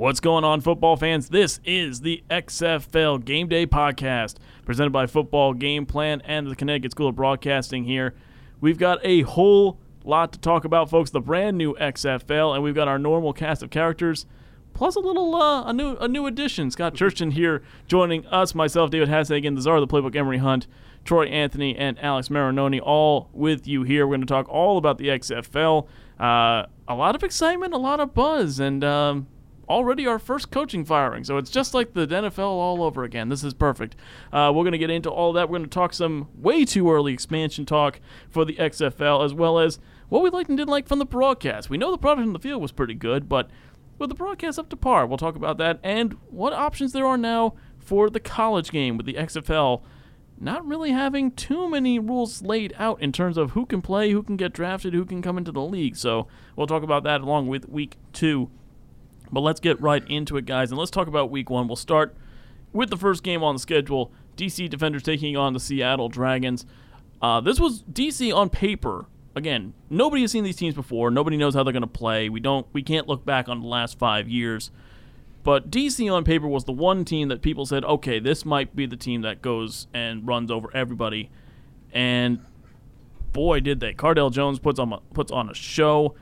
What's going on, football fans? This is the XFL Game Day Podcast, presented by Football Game Plan and the Connecticut School of Broadcasting here. We've got a whole lot to talk about, folks. The brand new XFL, and we've got our normal cast of characters, plus a little uh, a new a new addition. Scott Churchton here joining us, myself, David Hassagan, the czar of the playbook, Emery Hunt, Troy Anthony, and Alex Marinoni, all with you here. We're going to talk all about the XFL. Uh, a lot of excitement, a lot of buzz, and um, already our first coaching firing. So it's just like the NFL all over again. This is perfect. Uh, we're going to get into all that. We're going to talk some way too early expansion talk for the XFL, as well as what we liked and didn't like from the broadcast. We know the product in the field was pretty good, but with the broadcast up to par, we'll talk about that and what options there are now for the college game with the XFL not really having too many rules laid out in terms of who can play, who can get drafted, who can come into the league. So we'll talk about that along with week two but let's get right into it, guys, and let's talk about week one. We'll start with the first game on the schedule DC Defenders taking on the Seattle Dragons. Uh, this was DC on paper. Again, nobody has seen these teams before. Nobody knows how they're going to play. We don't. We can't look back on the last five years. But DC on paper was the one team that people said, okay, this might be the team that goes and runs over everybody. And boy, did they! Cardale Jones puts on a, puts on a show.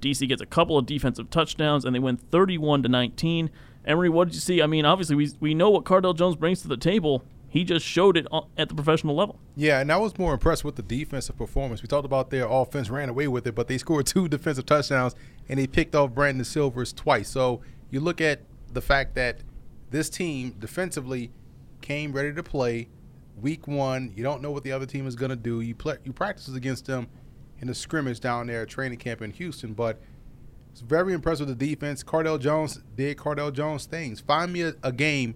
DC gets a couple of defensive touchdowns, and they win 31 to 19. Emery, what did you see? I mean, obviously, we, we know what Cardale Jones brings to the table. He just showed it at the professional level. Yeah, and I was more impressed with the defensive performance. We talked about their offense ran away with it, but they scored two defensive touchdowns, and they picked off Brandon Silvers twice. So you look at the fact that this team defensively came ready to play week one. You don't know what the other team is going to do. You play, you practice against them in the scrimmage down there at training camp in Houston. But it's very impressive with the defense. Cardale Jones did Cardale Jones things. Find me a, a, game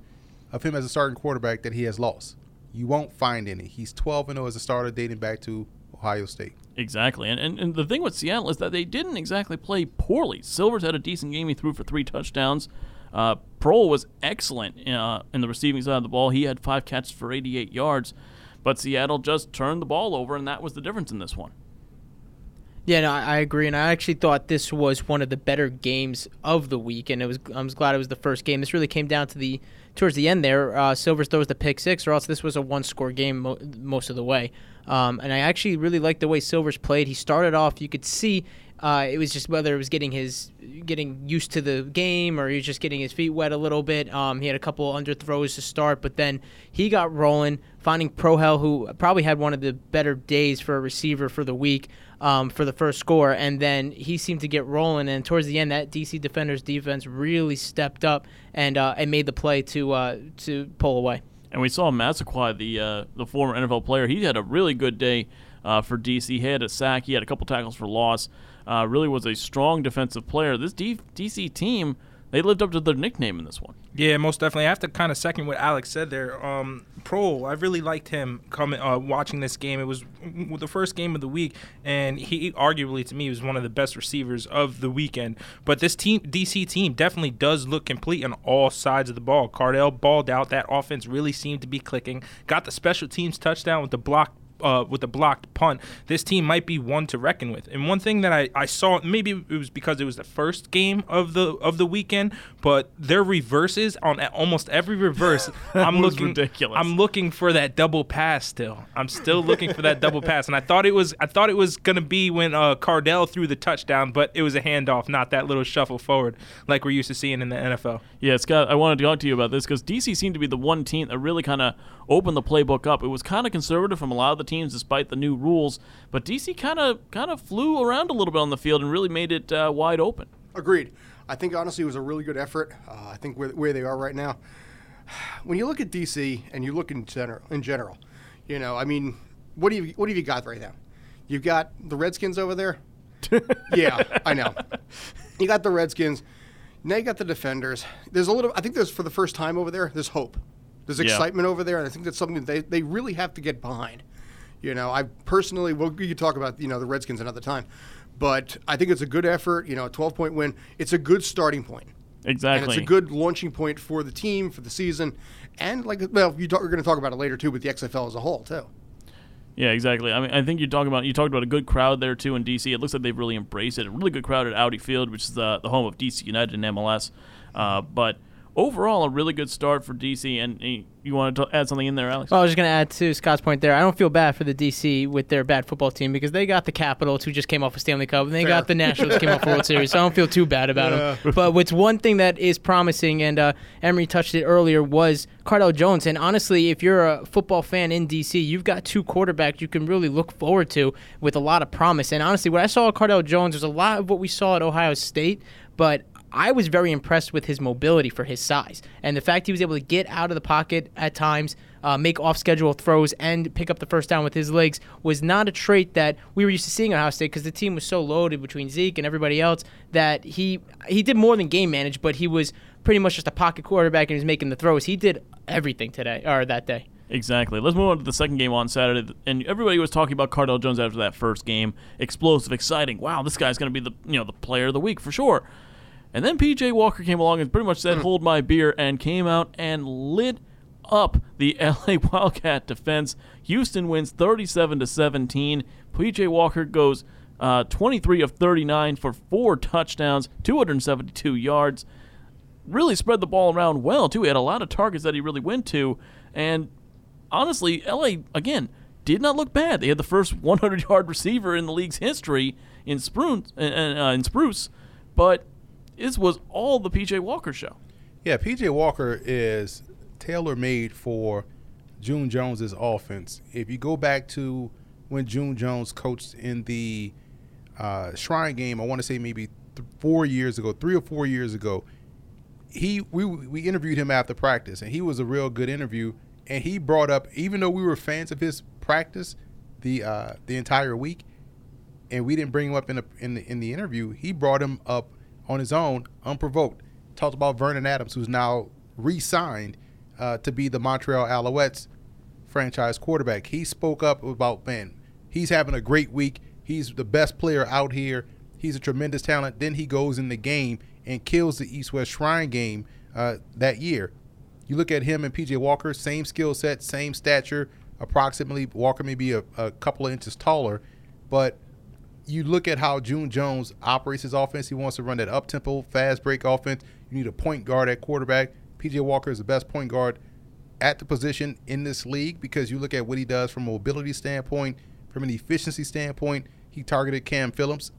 of him as a starting quarterback that he has lost. You won't find any. He's 12 and 0 as a starter dating back to Ohio State. Exactly. And, and, and the thing with Seattle is that they didn't exactly play poorly. Silvers had a decent game. He threw for three touchdowns. Uh, Proehl was excellent uh, in the receiving side of the ball. He had five catches for 88 yards. But Seattle just turned the ball over, and that was the difference in this one. Yeah, no, I agree, and I actually thought this was one of the better games of the week, and it was. I was glad it was the first game. This really came down to the towards the end there. Uh, Silvers throws the pick six, or else this was a one-score game mo- most of the way. Um, and I actually really liked the way Silvers played. He started off, you could see uh, it was just whether it was getting his getting used to the game or he was just getting his feet wet a little bit. Um, he had a couple underthrows to start, but then he got rolling, finding Proehl, who probably had one of the better days for a receiver for the week um, for the first score, and then he seemed to get rolling. And towards the end, that DC defenders defense really stepped up and uh, and made the play to uh, to pull away. And we saw Massaquoi, the uh, the former NFL player. He had a really good day uh, for DC. He had a sack. He had a couple tackles for loss. Uh, really was a strong defensive player. This D- DC team they lived up to their nickname in this one. Yeah, most definitely. I have to kind of second what Alex said there. Um, Proehl, I really liked him coming uh, watching this game. It was the first game of the week, and he arguably to me was one of the best receivers of the weekend. But this team, DC team, definitely does look complete on all sides of the ball. Cardale balled out. That offense really seemed to be clicking. Got the special teams touchdown with the block uh, with a blocked punt, this team might be one to reckon with. And one thing that I, I saw, maybe it was because it was the first game of the of the weekend, but their reverses on almost every reverse, I'm looking ridiculous. I'm looking for that double pass still. I'm still looking for that double pass, and I thought it was I thought it was gonna be when uh, Cardale threw the touchdown, but it was a handoff, not that little shuffle forward like we're used to seeing in the NFL. Yeah, Scott, I wanted to talk to you about this because DC seemed to be the one team that really kind of opened the playbook up. It was kind of conservative from a lot of the teams despite the new rules, but DC kind of kind of flew around a little bit on the field and really made it uh, wide open. Agreed. I think honestly it was a really good effort. Uh, I think where, where they are right now, when you look at DC and you look in general, in general, you know, I mean, what do you what have you got right now? You've got the Redskins over there. yeah, I know. You got the Redskins. Now you got the Defenders. There's a little. I think there's for the first time over there. There's hope. There's Yeah. excitement over there, and I think that's something that they, they really have to get behind. You know, I personally, well, we could talk about you know the Redskins another time, but I think it's a good effort. You know, a 12 point win. It's a good starting point. Exactly. And it's a good launching point for the team for the season, and like well, you talk, we're going to talk about it later too, with the XFL as a whole too. Yeah, exactly. I mean, I think you talk about you talked about a good crowd there too in DC. It looks like they've really embraced it. A really good crowd at Audi Field, which is the the home of DC United in MLS. Uh, but overall, a really good start for DC. And uh, you want to add something in there, Alex? Well, I was just going to add to Scott's point there. I don't feel bad for the DC with their bad football team because they got the Capitals, who just came off a Stanley Cup, and they Fair. got the Nationals, who came off a World Series. So I don't feel too bad about them. But what's one thing that is promising, and uh, Emery touched it earlier, was Cardale Jones. And honestly, if you're a football fan in DC, you've got two quarterbacks you can really look forward to with a lot of promise. And honestly, what I saw at Cardale Jones was a lot of what we saw at Ohio State, but I was very impressed with his mobility for his size and the fact he was able to get out of the pocket at times, uh, make off schedule throws, and pick up the first down with his legs was not a trait that we were used to seeing at Ohio State because the team was so loaded between Zeke and everybody else that he he did more than game manage, but he was pretty much just a pocket quarterback and he was making the throws. He did everything today or that day. Exactly. Let's move on to the second game on Saturday. And everybody was talking about Cardale Jones after that first game. Explosive, exciting. Wow, this guy's going to be the you know the player of the week for sure. And then PJ Walker came along and pretty much said, "Hold my beer," and came out and lit up the LA Wildcat defense. Houston wins 37 to 17. PJ Walker goes uh, 23 of 39 for four touchdowns, 272 yards. Really spread the ball around well too. He had a lot of targets that he really went to, and honestly, LA again did not look bad. They had the first 100 yard receiver in the league's history in Spruce, uh, in Spruce, but this was all the PJ Walker show. Yeah, PJ Walker is tailor made for June Jones's offense. If you go back to when June Jones coached in the uh, Shrine game, I want to say maybe th- four years ago, three or four years ago, he we we interviewed him after practice, and he was a real good interview. And he brought up, even though we were fans of his practice the uh, the entire week, and we didn't bring him up in the in the, in the interview, he brought him up on his own, unprovoked. Talked about Vernon Adams, who's now re-signed uh, to be the Montreal Alouettes franchise quarterback. He spoke up about man, he's having a great week. He's the best player out here. He's a tremendous talent. Then he goes in the game and kills the East West Shrine game uh, that year. You look at him and PJ Walker, same skill set, same stature, approximately. Walker may be a, a couple of inches taller, but you look at how June Jones operates his offense. He wants to run that up tempo, fast break offense. You need a point guard at quarterback. PJ Walker is the best point guard at the position in this league because you look at what he does from a mobility standpoint, from an efficiency standpoint. He targeted Cam Phillips,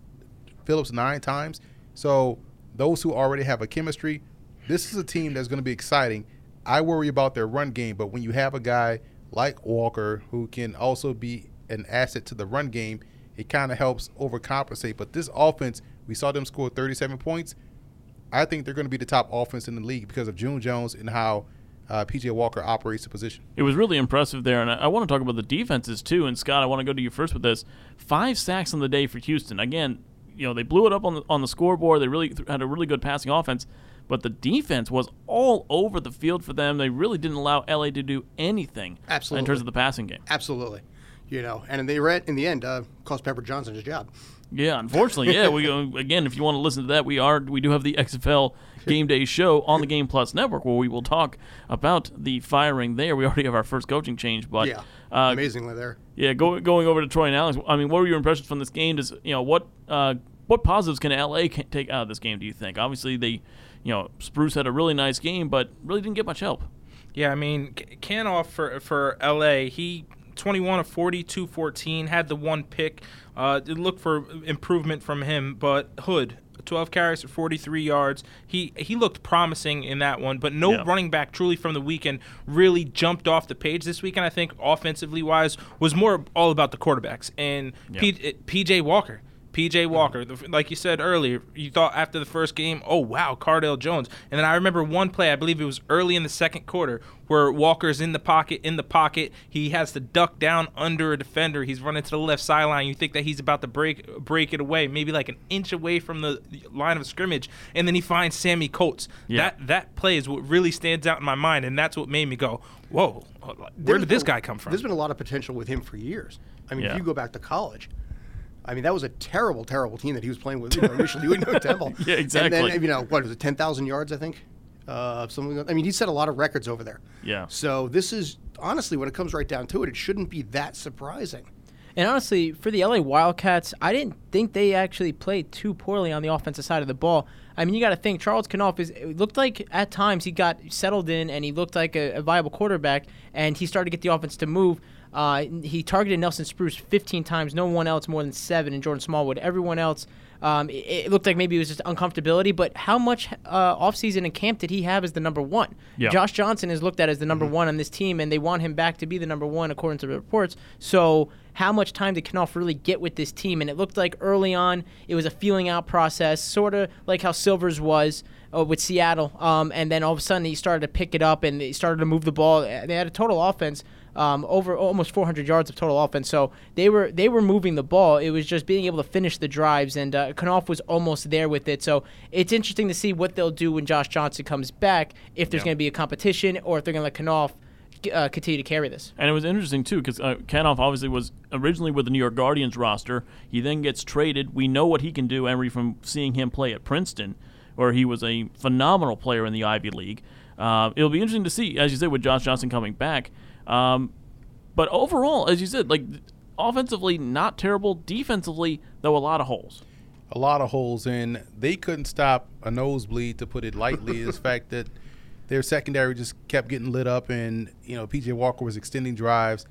Phillips nine times. So those who already have a chemistry, this is a team that's going to be exciting. I worry about their run game, but when you have a guy like Walker who can also be an asset to the run game, it kind of helps overcompensate. But this offense, we saw them score 37 points. I think they're going to be the top offense in the league because of June Jones and how uh, PJ Walker operates the position. It was really impressive there, and I, I want to talk about the defenses too. And Scott, I want to go to you first with this: five sacks on the day for Houston. Again, you know they blew it up on the on the scoreboard. They really th- had a really good passing offense, but the defense was all over the field for them. They really didn't allow LA to do anything in terms of the passing game. Absolutely. You know, and they read in the end uh, cost Pepper Johnson his job. Yeah, unfortunately, yeah. We uh, again, if you want to listen to that, we are we do have the XFL Game Day show on the Game Plus Network where we will talk about the firing there. We already have our first coaching change, but yeah, uh, amazingly there. Yeah, go, going over to Troy and Alex. I mean, what were your impressions from this game? Does you know what uh, what positives can LA take out of this game? Do you think? Obviously, they, you know, Spruce had a really nice game, but really didn't get much help. Yeah, I mean, K- Kanoff for for LA, he 21 of 40, 214, had the one pick. Uh, look for improvement from him, but Hood. 12 carries for 43 yards. He he looked promising in that one, but no Yeah. running back truly from the weekend really jumped off the page this weekend. I think offensively wise was more all about the quarterbacks and P, PJ Walker. PJ Walker, the, like you said earlier, you thought after the first game, oh wow, Cardale Jones. And then I remember one play, I believe it was early in the second quarter, where Walker's in the pocket, in the pocket. He has to duck down under a defender. He's running to the left sideline. You think that he's about to break break it away, maybe like an inch away from the line of scrimmage, and then he finds Sammy Coates. Yeah. That that play is what really stands out in my mind, and that's what made me go, whoa, where There's did this been- guy come from? There's been a lot of potential with him for years. I mean, Yeah. if you go back to college, I mean, that was a terrible, terrible team that he was playing with you know, initially with no Temple. Yeah, exactly. And then, you know, what was it, 10,000 yards, I think? Uh, something. like- I mean, he set a lot of records over there. Yeah. So this is, honestly, when it comes right down to it, it shouldn't be that surprising. And honestly, for the LA Wildcats, I didn't think they actually played too poorly on the offensive side of the ball. I mean, you got to think Charles Kanoff is. It looked like at times he got settled in and he looked like a, a viable quarterback, and he started to get the offense to move. Uh, he targeted Nelson Spruce 15 times. No one else more than seven, and Jordan Smallwood. Everyone else um, it, it, looked like maybe it was just uncomfortability, but how much uh, offseason and camp did he have as the number one? Yeah. Josh Johnson is looked at as the number Mm-hmm. one on this team, and they want him back to be the number one according to the reports. So, how much time did Kanoff really get with this team? And it looked like early on it was a feeling out process, sort of like how Silvers was. Uh, with Seattle, um, and then all of a sudden he started to pick it up and they started to move the ball. They had a total offense um, over almost 400 yards of total offense. So they were they were moving the ball. It was just being able to finish the drives, and uh, Kanoff was almost there with it. So it's interesting to see what they'll do when Josh Johnson comes back. If there's Yeah. going to be a competition, or if they're going to let Kanoff uh, continue to carry this. And it was interesting too because uh, Kanoff obviously was originally with the New York Guardians roster. He then gets traded. We know what he can do, Emery, from seeing him play at Princeton, where he was a phenomenal player in the Ivy League. Uh, it'll be interesting to see, as you said, with Josh Johnson coming back. Um, but overall, as you said, like offensively, not terrible. Defensively, though, a lot of holes. a lot of holes and they couldn't stop a nosebleed to put it lightly. Is the fact that their secondary just kept getting lit up and you know PJ Walker was extending drives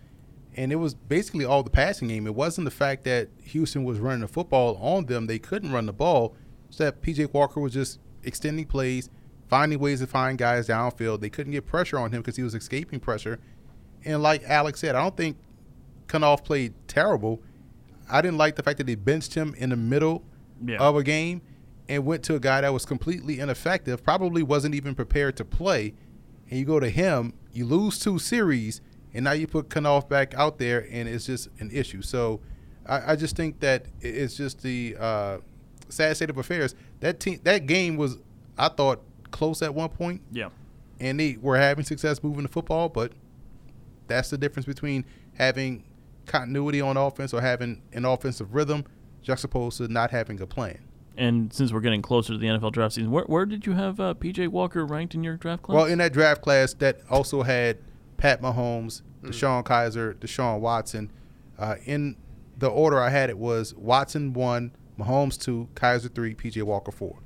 and it was basically all the passing game. It wasn't the fact that Houston was running the football on them. They couldn't run the ball. It's that PJ Walker was just extending plays finding ways to find guys downfield. They couldn't get pressure on him because he was escaping pressure and like Alex said I don't think Kanoff played terrible I didn't like the fact that they benched him in the middle Yeah. of a game and went to a guy that was completely ineffective, probably wasn't even prepared to play, and you go to him, you lose two series, and now you put Kanoff back out there, and it's just an issue. So I, I just think that it's just the uh, sad state of affairs. That team, that game was, I thought, close at one point, Yeah. and they were having success moving the football, but that's the difference between having continuity on offense or having an offensive rhythm juxtaposed to not having a plan. And since we're getting closer to the NFL draft season, where, where did you have uh, PJ Walker ranked in your draft class? Well, in that draft class, that also had Pat Mahomes, DeShone Kizer, Deshaun Watson. Uh, in the order I had it was Watson one, Mahomes two, Kaiser three, PJ Walker four.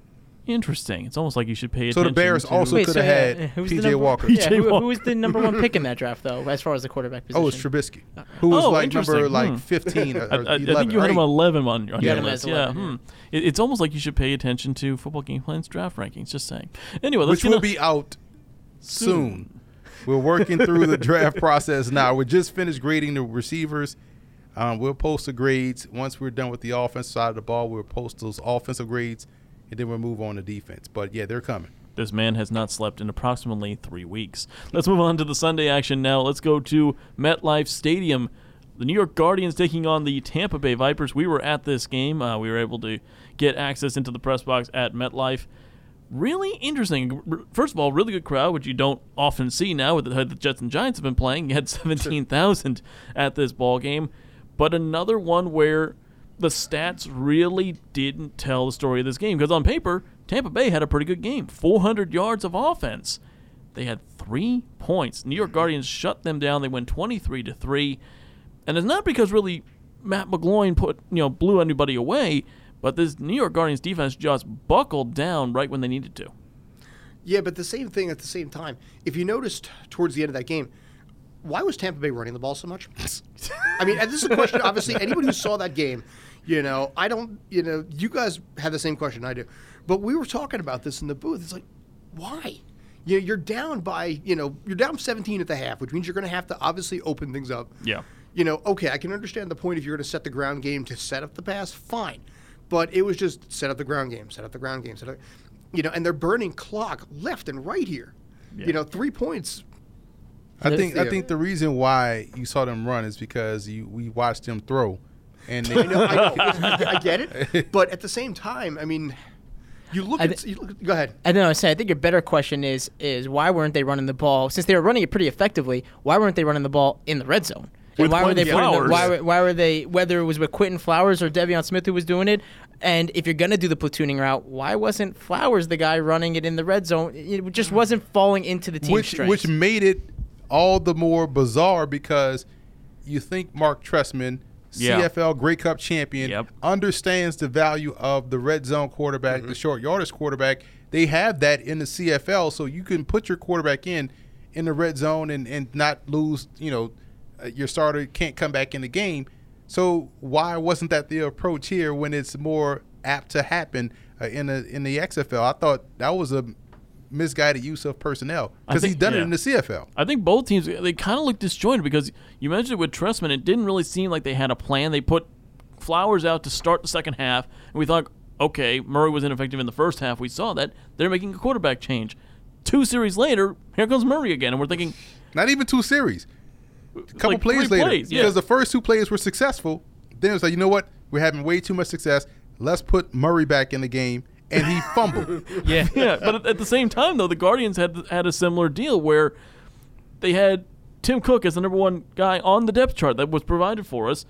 Interesting. It's almost like you should pay So attention. the Bears to- also Wait, could so, have yeah, had who's the PJ number- Walker. Yeah, who, who was the number one pick in that draft, though, as far as the quarterback position? Oh, it's Trubisky, who was Oh, like number interesting. like Hmm. 15 or, I, or I, I 11. think you had him 11 on, on You your had him list. as yeah. 11, Hmm. It, it's almost like you should pay attention to football game plans draft rankings. Just saying. Anyway, let's which get will on- be out soon. We're working through the draft process now. We just finished grading the receivers. Um, we'll post the grades once we're done with the offensive side of the ball. We'll post those offensive grades, and then we'll move on to defense. But yeah, they're coming. This man has not slept in approximately three weeks. Let's move on to the Sunday action now. Let's go to MetLife Stadium. The New York Guardians taking on the Tampa Bay Vipers. We were at this game. Uh, we were able to get access into the press box at MetLife. Really interesting. First of all, really good crowd, which you don't often see now with the, the Jets and Giants have been playing. You had 17,000 at this ball game. But another one where the stats really didn't tell the story of this game because on paper, Tampa Bay had a pretty good game 400 yards of offense. They had three points. New York Guardians shut them down. They went 23 to 3. And it's not because really Matt McGloin put, you know, blew anybody away, but this New York Guardians defense just buckled down right when they needed to. Yeah, but the same thing at the same time. If you noticed towards the end of that game, why was Tampa Bay running the ball so much? I mean, and this is a question. Obviously, anybody who saw that game, you know, I don't, you know, you guys have the same question I do, but we were talking about this in the booth. It's like, why? You know, you're down by, you know, you're down 17 at the half, which means you're going to have to obviously open things up. Yeah. You know, okay, I can understand the point if you're going to set the ground game to set up the pass, fine. But it was just set up the ground game, set up the ground game, set up, you know, and they're burning clock left and right here. Yeah. You know, three points. I think I think the reason why you saw them run is because you we watched them throw, and they, I know, I, know, I, I get it, but at the same time, I mean, you look I at. thi- You look, go ahead. I know. I say I think your better question is is why weren't they running the ball since they were running it pretty effectively? Why weren't they running the ball in the red zone? And With why were they Quinton putting the, why Flowers. why were they whether it was with Quinton Flowers or De'Veon Smith who was doing it? And if you're gonna do the platooning route, why wasn't Flowers the guy running it in the red zone? It just wasn't falling into the team's which strengths. which made it all the more bizarre because you think Marc Trestman Yeah. CFL Grey Cup champion, Yep. understands the value of the red zone quarterback, the short yardage quarterback. They have that in the CFL, so you can put your quarterback in in the red zone and, and not lose. You know, uh, your starter can't come back in the game. So why wasn't that the approach here when it's more apt to happen uh, in the in the XFL? I thought that was a misguided use of personnel because he's done yeah. it in the CFL. I think both teams they kind of look disjointed because you mentioned it with Trestman. It didn't really seem like they had a plan. They put Flowers out to start the second half, and we thought, okay, Murray was ineffective in the first half. We saw that they're making a quarterback change. Two series later, here comes Murray again, and we're thinking, Not even two series. A couple Like plays later, plays, yeah. because the first two plays were successful. Then it was like, you know what? We're having way too much success. Let's put Murray back in the game, and he fumbled. Yeah. yeah, but at, at the same time, though, the Guardians had had a similar deal where they had Tim Cook as the number one guy on the depth chart that was provided for us.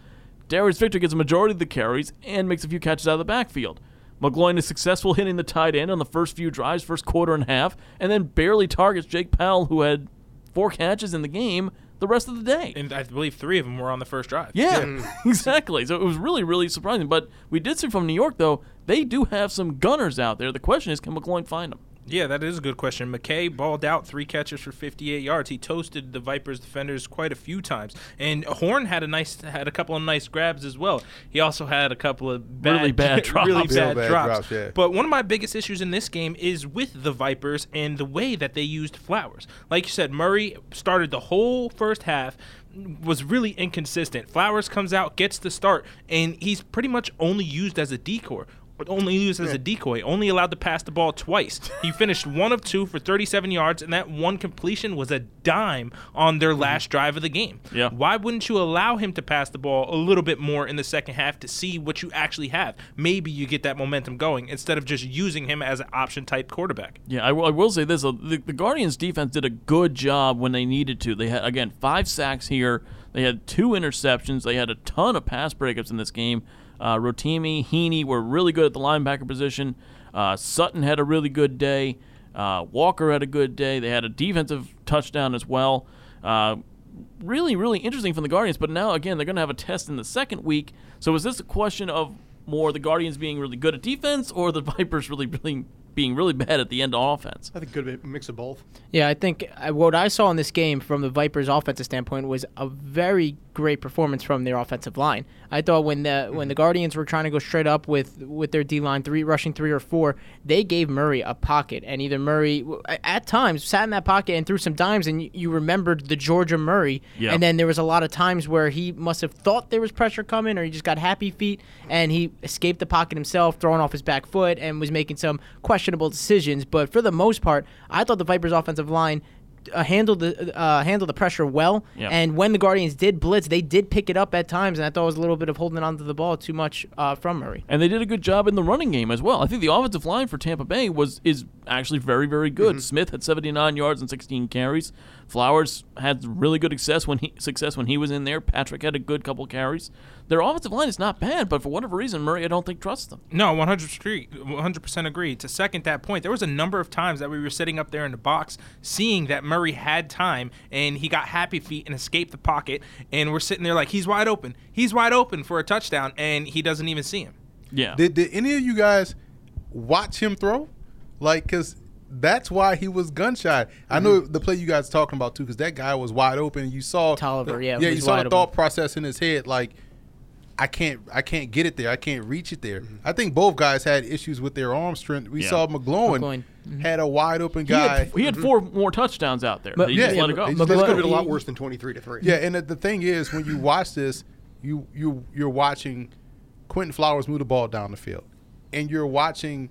Darius Victor gets a majority of the carries and makes a few catches out of the backfield. McGloin is successful hitting the tight end on the first few drives, first quarter and a half, and then barely targets Jake Powell, who had four catches in the game the rest of the day. And I believe three of them were on the first drive. Yeah, exactly. So it was really, really surprising. But we did see from New York, though, they do have some gunners out there. The question is, can McGloin find them? Yeah, that is a good question. McKay balled out three catches for 58 yards. He toasted the Vipers defenders quite a few times, and Horn had a nice had a couple of nice grabs as well. He also had a couple of bad, Really bad drops. really bad, bad drops. drops, yeah. But one of my biggest issues in this game is with the Vipers and the way that they used Flowers. Like you said, Murray started the whole first half was really inconsistent. Flowers comes out, gets the start, and he's pretty much only used as a decoy. Only used as a decoy, only allowed to pass the ball twice. He finished one of two for 37 yards, and that one completion was a dime on their mm-hmm. last drive of the game. Yeah. Why wouldn't you allow him to pass the ball a little bit more in the second half to see what you actually have? Maybe you get that momentum going instead of just using him as an option type quarterback. Yeah, I will- will say this: the, the Guardians' defense did a good job when they needed to. They had again five sacks here. They had two interceptions. They had a ton of pass breakups in this game. Uh, Rotimi, Heeney were really good at the linebacker position. Uh, Sutton had a really good day. Uh, Walker had a good day. They had a defensive touchdown as well. Uh, really, really interesting from the Guardians. But now, again, they're going to have a test in the second week. So is this a question of more the Guardians being really good at defense or the Vipers really, really being really bad at the end on offense? I think good mix of both. Yeah, I think uh, what I saw in this game from the Vipers' offensive standpoint was a very great performance from their offensive line. I thought when the when mm-hmm. the Guardians were trying to go straight up with with their D line, three rushing three or four, they gave Murray a pocket, and either Murray at times sat in that pocket and threw some dimes, and you, you remembered the Georgia Murray. Yeah. And then there was a lot of times where he must have thought there was pressure coming, or he just got happy feet, and he escaped the pocket himself, throwing off his back foot, and was making some questionable decisions. But for the most part, I thought the Vipers' offensive line uh, handled the uh, handled the pressure well. Yeah. And when the Guardians did blitz, they did pick it up at times, and I thought it was a little bit of holding onto the ball too much uh, from Murray. And they did a good job in the running game as well. I think the offensive line for Tampa Bay was is actually very, very good. Smith had 79 yards and 16 carries. Flowers had really good success when he success when he was in there. Patrick had a good couple carries. Their offensive line is not bad, but for whatever reason, Murray I don't think trusts them. No, 100 agree- 100% agree. To second that point, there was a number of times that we were sitting up there in the box, seeing that Murray had time and he got happy feet and escaped the pocket, and we're sitting there like he's wide open, he's wide open for a touchdown, and he doesn't even see him. Yeah. Did, did any of you guys watch him throw? Like, because that's why he was gun shy. I know Mm-hmm. the play you guys talking about too, because that guy was wide open. You saw Tolliver, yeah, yeah. You saw wide the thought open. process in his head, like. I can't, I can't get it there. I can't reach it there. Mm-hmm. I think both guys had issues with their arm strength. We Yeah. saw McGloin, McGloin, had a wide open he guy. had, he had four more touchdowns out there. But- He Yeah, just let it yeah, go. he This just- could have been a lot worse than 23 to 3. Yeah, and the, the thing is, when you watch this, you you you're watching Quinton Flowers move the ball down the field, and you're watching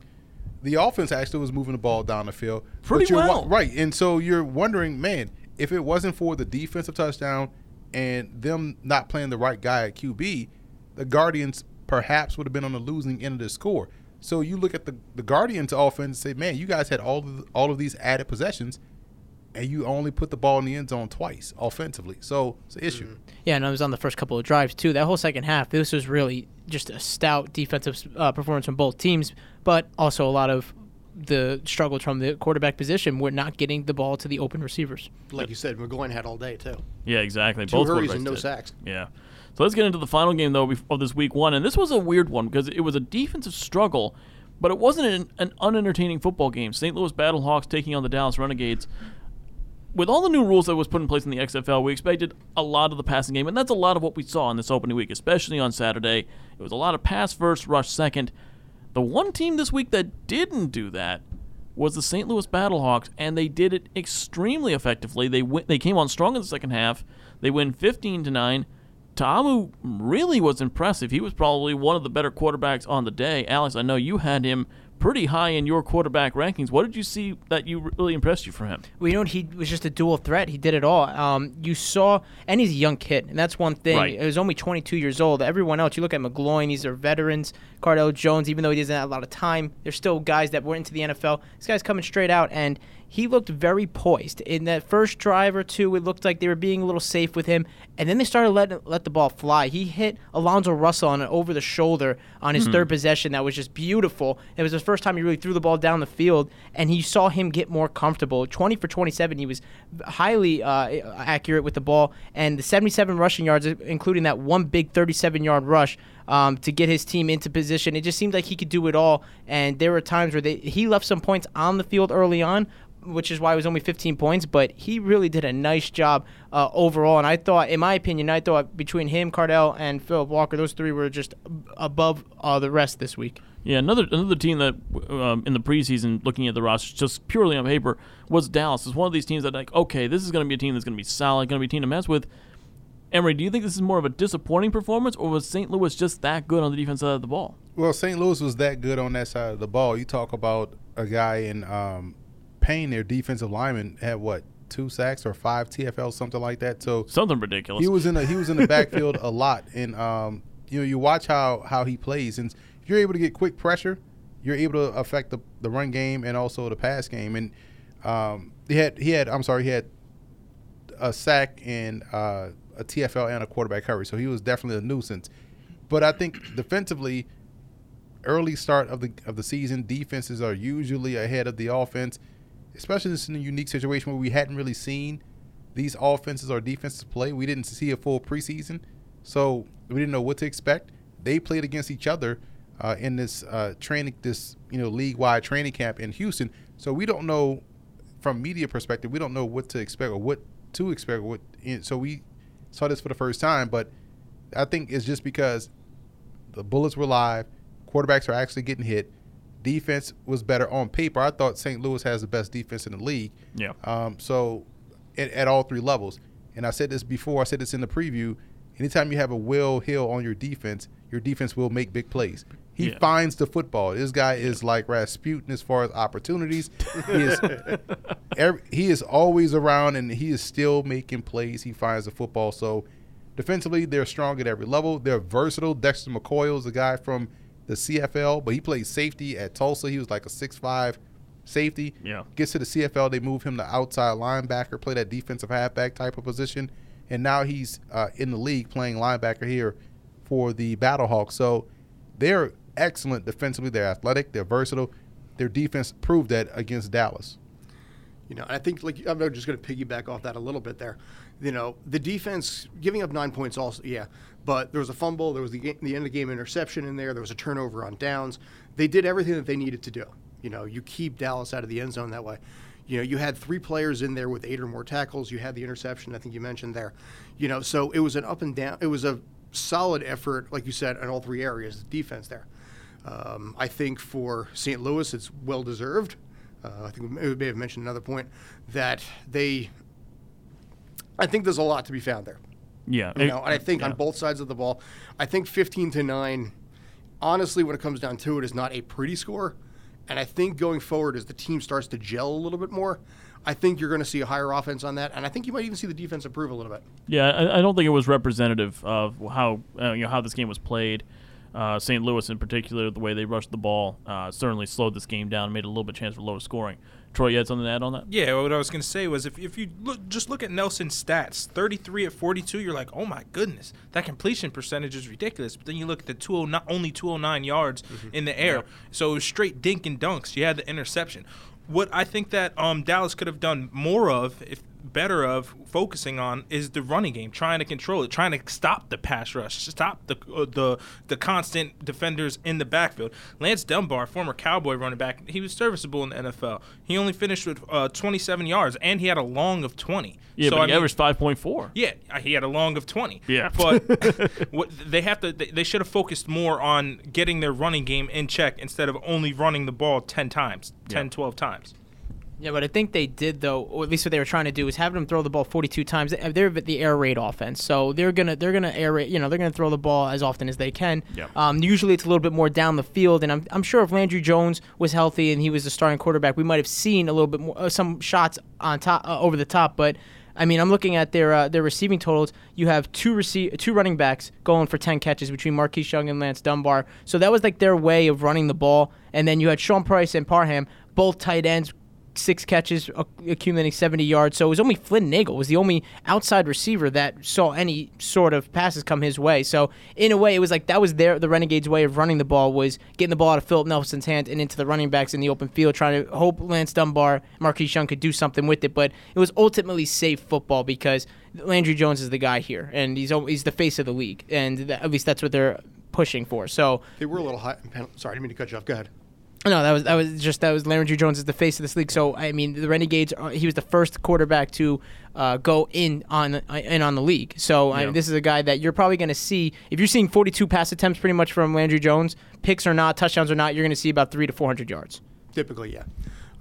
the offense actually was moving the ball down the field Pretty you're well. right? And so you're wondering, man, if it wasn't for the defensive touchdown and them not playing the right guy at QB, the Guardians perhaps would have been on the losing end of the score. So you look at the the Guardians offense and say, man, you guys had all of all of these added possessions. And you only put the ball in the end zone twice offensively, so it's an issue. Mm-hmm. Yeah, and I was on the first couple of drives too. That whole second half, this was really just a stout defensive uh, performance from both teams, but also a lot of the struggles from the quarterback position. We're not getting the ball to the open receivers. Like you said, McGloin had all day, too. Yeah, exactly. Two Both hurries and no did. sacks. Yeah. So let's get into the final game though of this week one, and this was a weird one because it was a defensive struggle, but it wasn't an, an unentertaining football game. St. Louis Battlehawks taking on the Dallas Renegades. With all the new rules that was put in place in the XFL, we expected a lot of the passing game, and that's a lot of what we saw in this opening week, especially on Saturday. It was a lot of pass first, rush second. The one team this week that didn't do that was the St. Louis Battlehawks, and they did it extremely effectively. They win, they came on strong in the second half. They win 15 to nine. Ta'amu really was impressive. He was probably one of the better quarterbacks on the day. Alex, I know you had him pretty high in your quarterback rankings. What did you see that you really impressed you from him? Well, you know, he was just a dual threat. He did it all. Um, you saw, and he's a young kid, and that's one thing. Right. He was only 22 years old. Everyone else, you look at McGloin, these are veterans. Cardale Jones, even though he doesn't have a lot of time, they're still guys that went into the NFL. This guy's coming straight out, and he looked very poised. In that first drive or two, it looked like they were being a little safe with him, and then they started letting let the ball fly. He hit Alonzo Russell on an over the shoulder on his third possession. That was just beautiful. It was the first time he really threw the ball down the field, and he saw him get more comfortable. 20 for 27, he was highly uh, accurate with the ball, and the 77 rushing yards, including that one big 37 yard rush. Um, to get his team into position, it just seemed like he could do it all. And there were times where they, he left some points on the field early on, which is why it was only 15 points. But he really did a nice job uh, overall. And I thought, in my opinion, I thought between him, Cardale, and Philip Walker, those three were just above uh, the rest this week. Yeah, another another team that um, in the preseason, looking at the roster just purely on paper, was Dallas. It's one of these teams that like, okay, this is going to be a team that's going to be solid, going to be a team to mess with. Emery, do you think this is more of a disappointing performance, or was St. Louis just that good on the defense side of the ball? Well, St. Louis was that good on that side of the ball. You talk about a guy in um, Payne, their defensive lineman, had what two sacks or five TFLs, something like that. So Something ridiculous. he was in the he was in the backfield a lot, and um, you know you watch how how he plays, and if you're able to get quick pressure, you're able to affect the, the run game and also the pass game. And um, he had he had I'm sorry he had a sack and uh, a TFL and a quarterback hurry, so he was definitely a nuisance. But I think defensively, early start of the of the season, defenses are usually ahead of the offense, especially this in a unique situation where we hadn't really seen these offenses or defenses play. We didn't see a full preseason, so we didn't know what to expect. They played against each other uh, in this uh, training, this you know league wide training camp in Houston. So we don't know from media perspective, we don't know what to expect or what to expect. What so we saw this for the first time, but I think it's just because the bullets were live, quarterbacks are actually getting hit. Defense was better on paper. I thought St. Louis has the best defense in the league. Yeah. Um, so at, at all three levels, and I said this before. I said this in the preview. Anytime you have a Will Hill on your defense, your defense will make big plays. He Yeah. finds the football. This guy is like Rasputin as far as opportunities. He is, every, he is always around, and he is still making plays. He finds the football. So defensively, they're strong at every level. They're versatile. Dexter McCoy is a guy from the CFL, but he played safety at Tulsa. He was like a six-five safety. Yeah. Gets to the CFL, they move him to outside linebacker, play that defensive halfback type of position, and now he's uh, in the league playing linebacker here for the Battlehawks. So they're excellent defensively. They're athletic. They're versatile. Their defense proved that against Dallas. You know, I think like I'm just going to piggyback off that a little bit there. You know, the defense giving up nine points also, yeah, but there was a fumble, there was the, the end of the game interception in there, there was a turnover on downs. They did everything that they needed to do. You know, you keep Dallas out of the end zone that way. You know, you had three players in there with eight or more tackles. You had the interception, I think you mentioned there. You know, so it was an up and down. It was a solid effort, like you said, in all three areas. The defense there. Um, I think for St. Louis, it's well deserved. Uh, I think we may have mentioned another point that they. I think there's a lot to be found there. Yeah. You know, and I think on both sides of the ball, I think 15 to nine. Honestly, when it comes down to it, is not a pretty score. And I think going forward, as the team starts to gel a little bit more, I think you're going to see a higher offense on that, and I think you might even see the defense improve a little bit. Yeah, I, I don't think it was representative of how uh, you know how this game was played. Uh, St. Louis, in particular, the way they rushed the ball uh, certainly slowed this game down and made it a little bit chance for lower scoring. Troy, you had something to add on that? Yeah, what I was gonna say was if, if you look just look at Nelson's stats, 33 at 42, you're like, oh my goodness, that completion percentage is ridiculous. But then you look at the 209, only 209 yards in the air, so it was straight dink and dunks. You had the interception. What I think that um, Dallas could have done more of, if better of focusing on is the running game, trying to control it, trying to stop the pass rush, stop the uh, the the constant defenders in the backfield. Lance Dunbar, former Cowboy running back, he was serviceable in the NFL. He only finished with uh, 27 yards, and he had a long of 20. Yeah, so, but I he mean, averaged 5.4. yeah, uh, he had a long of 20. Yeah. But what they have to they, they should have focused more on getting their running game in check instead of only running the ball 10 times, 10 Yeah. 12 times. Yeah, but I think they did though, or at least what they were trying to do was having them throw the ball 42 times. They're the air raid offense, so they're gonna they're gonna air raid. You know, they're gonna throw the ball as often as they can. Yep. Um, usually it's a little bit more down the field, and I'm I'm sure if Landry Jones was healthy and he was the starting quarterback, we might have seen a little bit more uh, some shots on top uh, over the top, but. I mean, I'm looking at their uh, their receiving totals. You have two receive two running backs going for 10 catches between Marquise Young and Lance Dunbar. So that was like their way of running the ball. And then you had Sean Price and Parham, both tight ends, six catches, uh, accumulating 70 yards. So it was only Flynn Nagel was the only outside receiver that saw any sort of passes come his way. So in a way, it was like that was their the Renegades' way of running the ball was getting the ball out of Philip Nelson's hand and into the running backs in the open field, trying to hope Lance Dunbar, Marquise Young could do something with it. But it was ultimately safe football because Landry Jones is the guy here, and he's he's the face of the league, and at least that's what they're pushing for. So They were a little high. Sorry, I didn't mean to cut you off. Go ahead. No, that was that was just that was Landry Jones is the face of this league. So I mean, the Renegades. Are, he was the first quarterback to uh, go in on uh, in on the league. So I Yeah. mean, this is a guy that you're probably going to see if you're seeing 42 pass attempts pretty much from Landry Jones, picks or not, touchdowns or not. You're going to see about three to 400 yards. Typically, yeah.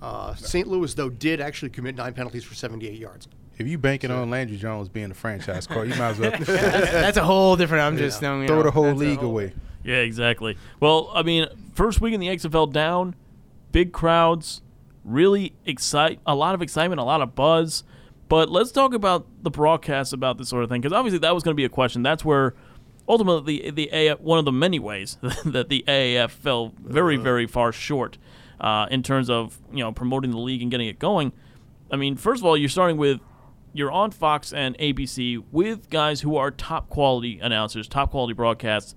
Uh, St. Louis, though, did actually commit nine penalties for 78 yards. If you banking on Landry Jones being the franchise quarterback, you might as well That's, that's a whole different. I'm just you throw the whole league whole- away. Yeah, exactly. Well, I mean, first week in the XFL down, big crowds, really excite, a lot of excitement, a lot of buzz. But let's talk about the broadcast about this sort of thing, because obviously that was going to be a question. That's where ultimately the, the AF, one of the many ways that the AAF fell very, very far short uh, in terms of you know promoting the league and getting it going. I mean, first of all, you're starting with you're on Fox and ABC with guys who are top quality announcers, top quality broadcasts.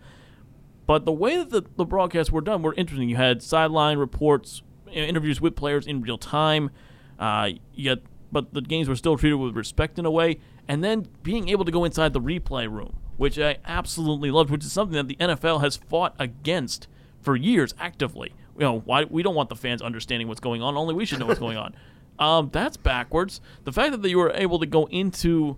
But the way that the, the broadcasts were done were interesting. You had sideline reports, interviews with players in real time. Uh, yet, but the games were still treated with respect in a way. And then being able to go inside the replay room, which I absolutely loved, which is something that the NFL has fought against for years actively. You know, why we don't want the fans understanding what's going on. Only we should know what's going on. Um, that's backwards. The fact that you were able to go into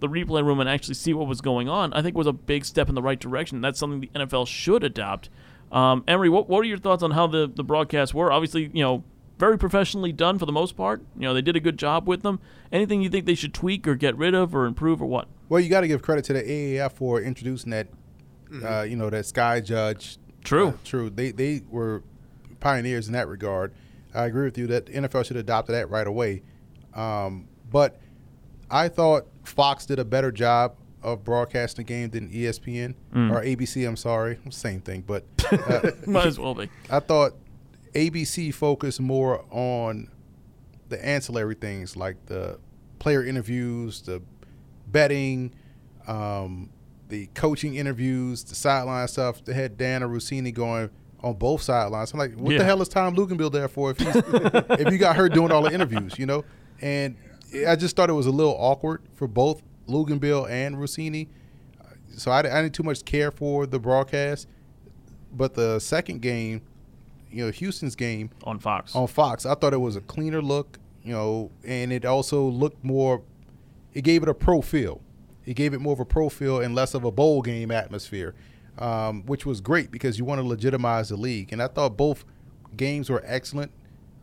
the replay room and actually see what was going on, I think was a big step in the right direction. That's something the NFL should adopt. Um, Emery, what, what are your thoughts on how the, the broadcasts were? Obviously, you know, very professionally done for the most part. You know, they did a good job with them. Anything you think they should tweak or get rid of or improve or what? Well, you got to give credit to the AAF for introducing that, uh, you know, that Sky Judge. True. Uh, true. They they were pioneers in that regard. I agree with you that the NFL should adopt that right away. Um, but I thought Fox did a better job of broadcasting the game than ESPN or ABC. I'm sorry, same thing. But uh, Might as well be. I thought ABC focused more on the ancillary things like the player interviews, the betting, um, the coaching interviews, the sideline stuff. They had Dianna Russini going on both sidelines. I'm like, what Yeah. the hell is Tom Luginbill there for if he's if you got her doing all the interviews, you know? And I just thought it was a little awkward for both Luginbill and Russini. So I, I didn't too much care for the broadcast. But the second game, you know, Houston's game On Fox. on Fox, I thought it was a cleaner look, you know, and it also looked more. It gave it a pro feel. It gave it more of a pro feel and less of a bowl game atmosphere, um, which was great because you want to legitimize the league. And I thought both games were excellent.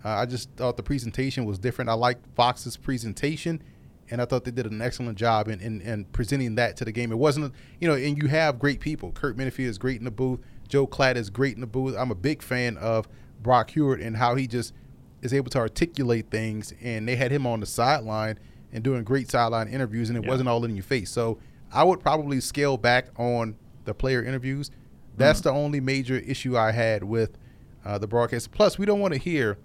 Uh, I just thought the presentation was different. I liked Fox's presentation, and I thought they did an excellent job in, in, in presenting that to the game. It wasn't, you know, and you have great people. Kurt Menefee is great in the booth. Joe Klatt is great in the booth. I'm a big fan of Brock Huard and how he just is able to articulate things. And they had him on the sideline and doing great sideline interviews, and it Yeah. wasn't all in your face. So I would probably scale back on the player interviews. That's the only major issue I had with uh, the broadcast. Plus, we don't want to hear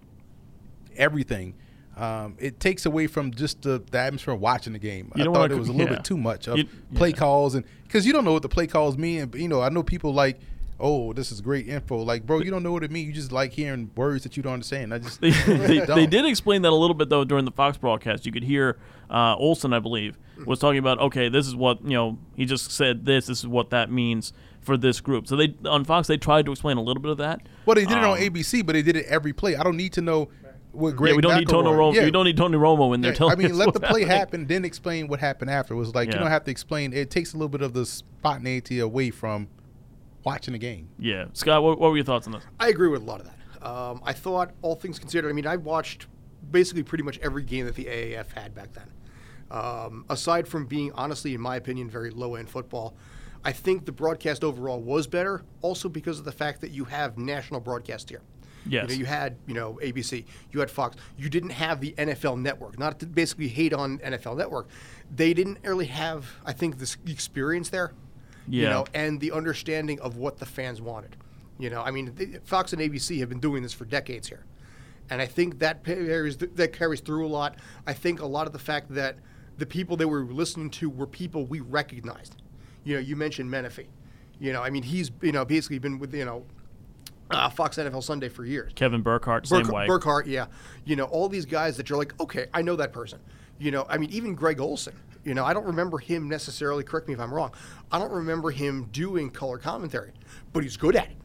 everything. Um, it takes away from just the, the atmosphere of watching the game. You I thought it was a little yeah. bit too much of You- play yeah. calls and because you don't know what the play calls mean. And, you know, I know people like oh, this is great info. Like, bro, you don't know what it means. You just like hearing words that you don't understand. I just They, they, they did explain that a little bit though during the Fox broadcast. You could hear uh, Olsen, I believe, was talking about okay, this is what you know. He just said this. This is what that means for this group. So they on Fox they tried to explain a little bit of that. Well, they did it on Um, ABC, but they did it every play. I don't need to know what Greg. yeah, we don't need Tony Romo. Yeah, We don't need Tony Romo in there yeah, telling I mean, us let the play happening. happen, then explain what happened after. It was like Yeah. you don't have to explain. It takes a little bit of the spontaneity away from watching the game. Yeah, Scott, what, what were your thoughts on this? I agree with a lot of that. Um, I thought, all things considered, I mean, I watched basically pretty much every game that the AAF had back then. Um, aside from being, honestly, in my opinion, very low end football, I think the broadcast overall was better, also because of the fact that you have national broadcast here. Yes. You know, you had, you know, ABC, you had Fox. You didn't have the NFL network. Not to basically hate on NFL network. They didn't really have, I think, this experience there. You know, and the understanding of what the fans wanted. You know, I mean, Fox and ABC have been doing this for decades here, and I think that carries that carries through a lot. I think a lot of the fact that the people they were listening to were people we recognized. You know, you mentioned Menefee. You know, I mean, he's you know basically been with you know uh, Fox NFL Sunday for years. Kevin Burkhardt, same way. Burkhardt, yeah. You know, all these guys that you're like, okay, I know that person. You know, I mean, even Greg Olsen. You know, I don't remember him necessarily. Correct me if I'm wrong. I don't remember him doing color commentary, but he's good at it.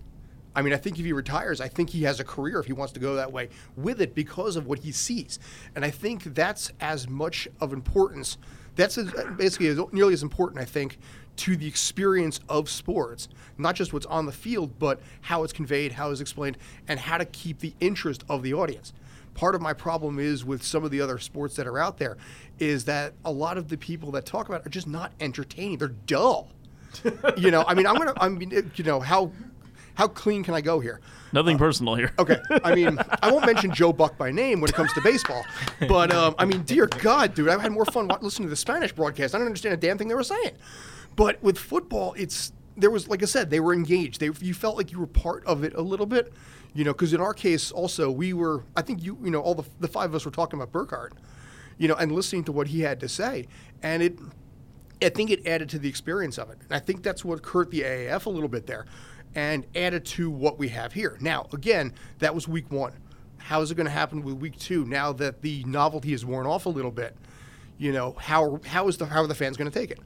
I mean, I think if he retires, I think he has a career if he wants to go that way with it because of what he sees. And I think that's as much of importance. That's as, basically as, nearly as important, I think, to the experience of sports, not just what's on the field, but how it's conveyed, how it's explained, and how to keep the interest of the audience. Part of my problem is with some of the other sports that are out there, is that a lot of the people that talk about it are just not entertaining. They're dull. you know, I mean, I'm gonna, I mean, you know, how how clean can I go here? Nothing personal here. Okay, I mean, I won't mention Joe Buck by name when it comes to baseball, but um, I mean, dear God, dude, I've had more fun listening to the Spanish broadcast. I don't understand a damn thing they were saying. But with football, it's there was, like I said, they were engaged. They you felt like you were part of it a little bit, you know, because in our case also we were. I think you, you know, all the the five of us were talking about Burkhardt, you know, and listening to what he had to say, and it. I think it added to the experience of it. And I think that's what hurt the AAF a little bit there and added to what we have here. Now, again, that was week one. How is it going to happen with week two now that the novelty has worn off a little bit? You know, how, how, is the, how are the fans going to take it?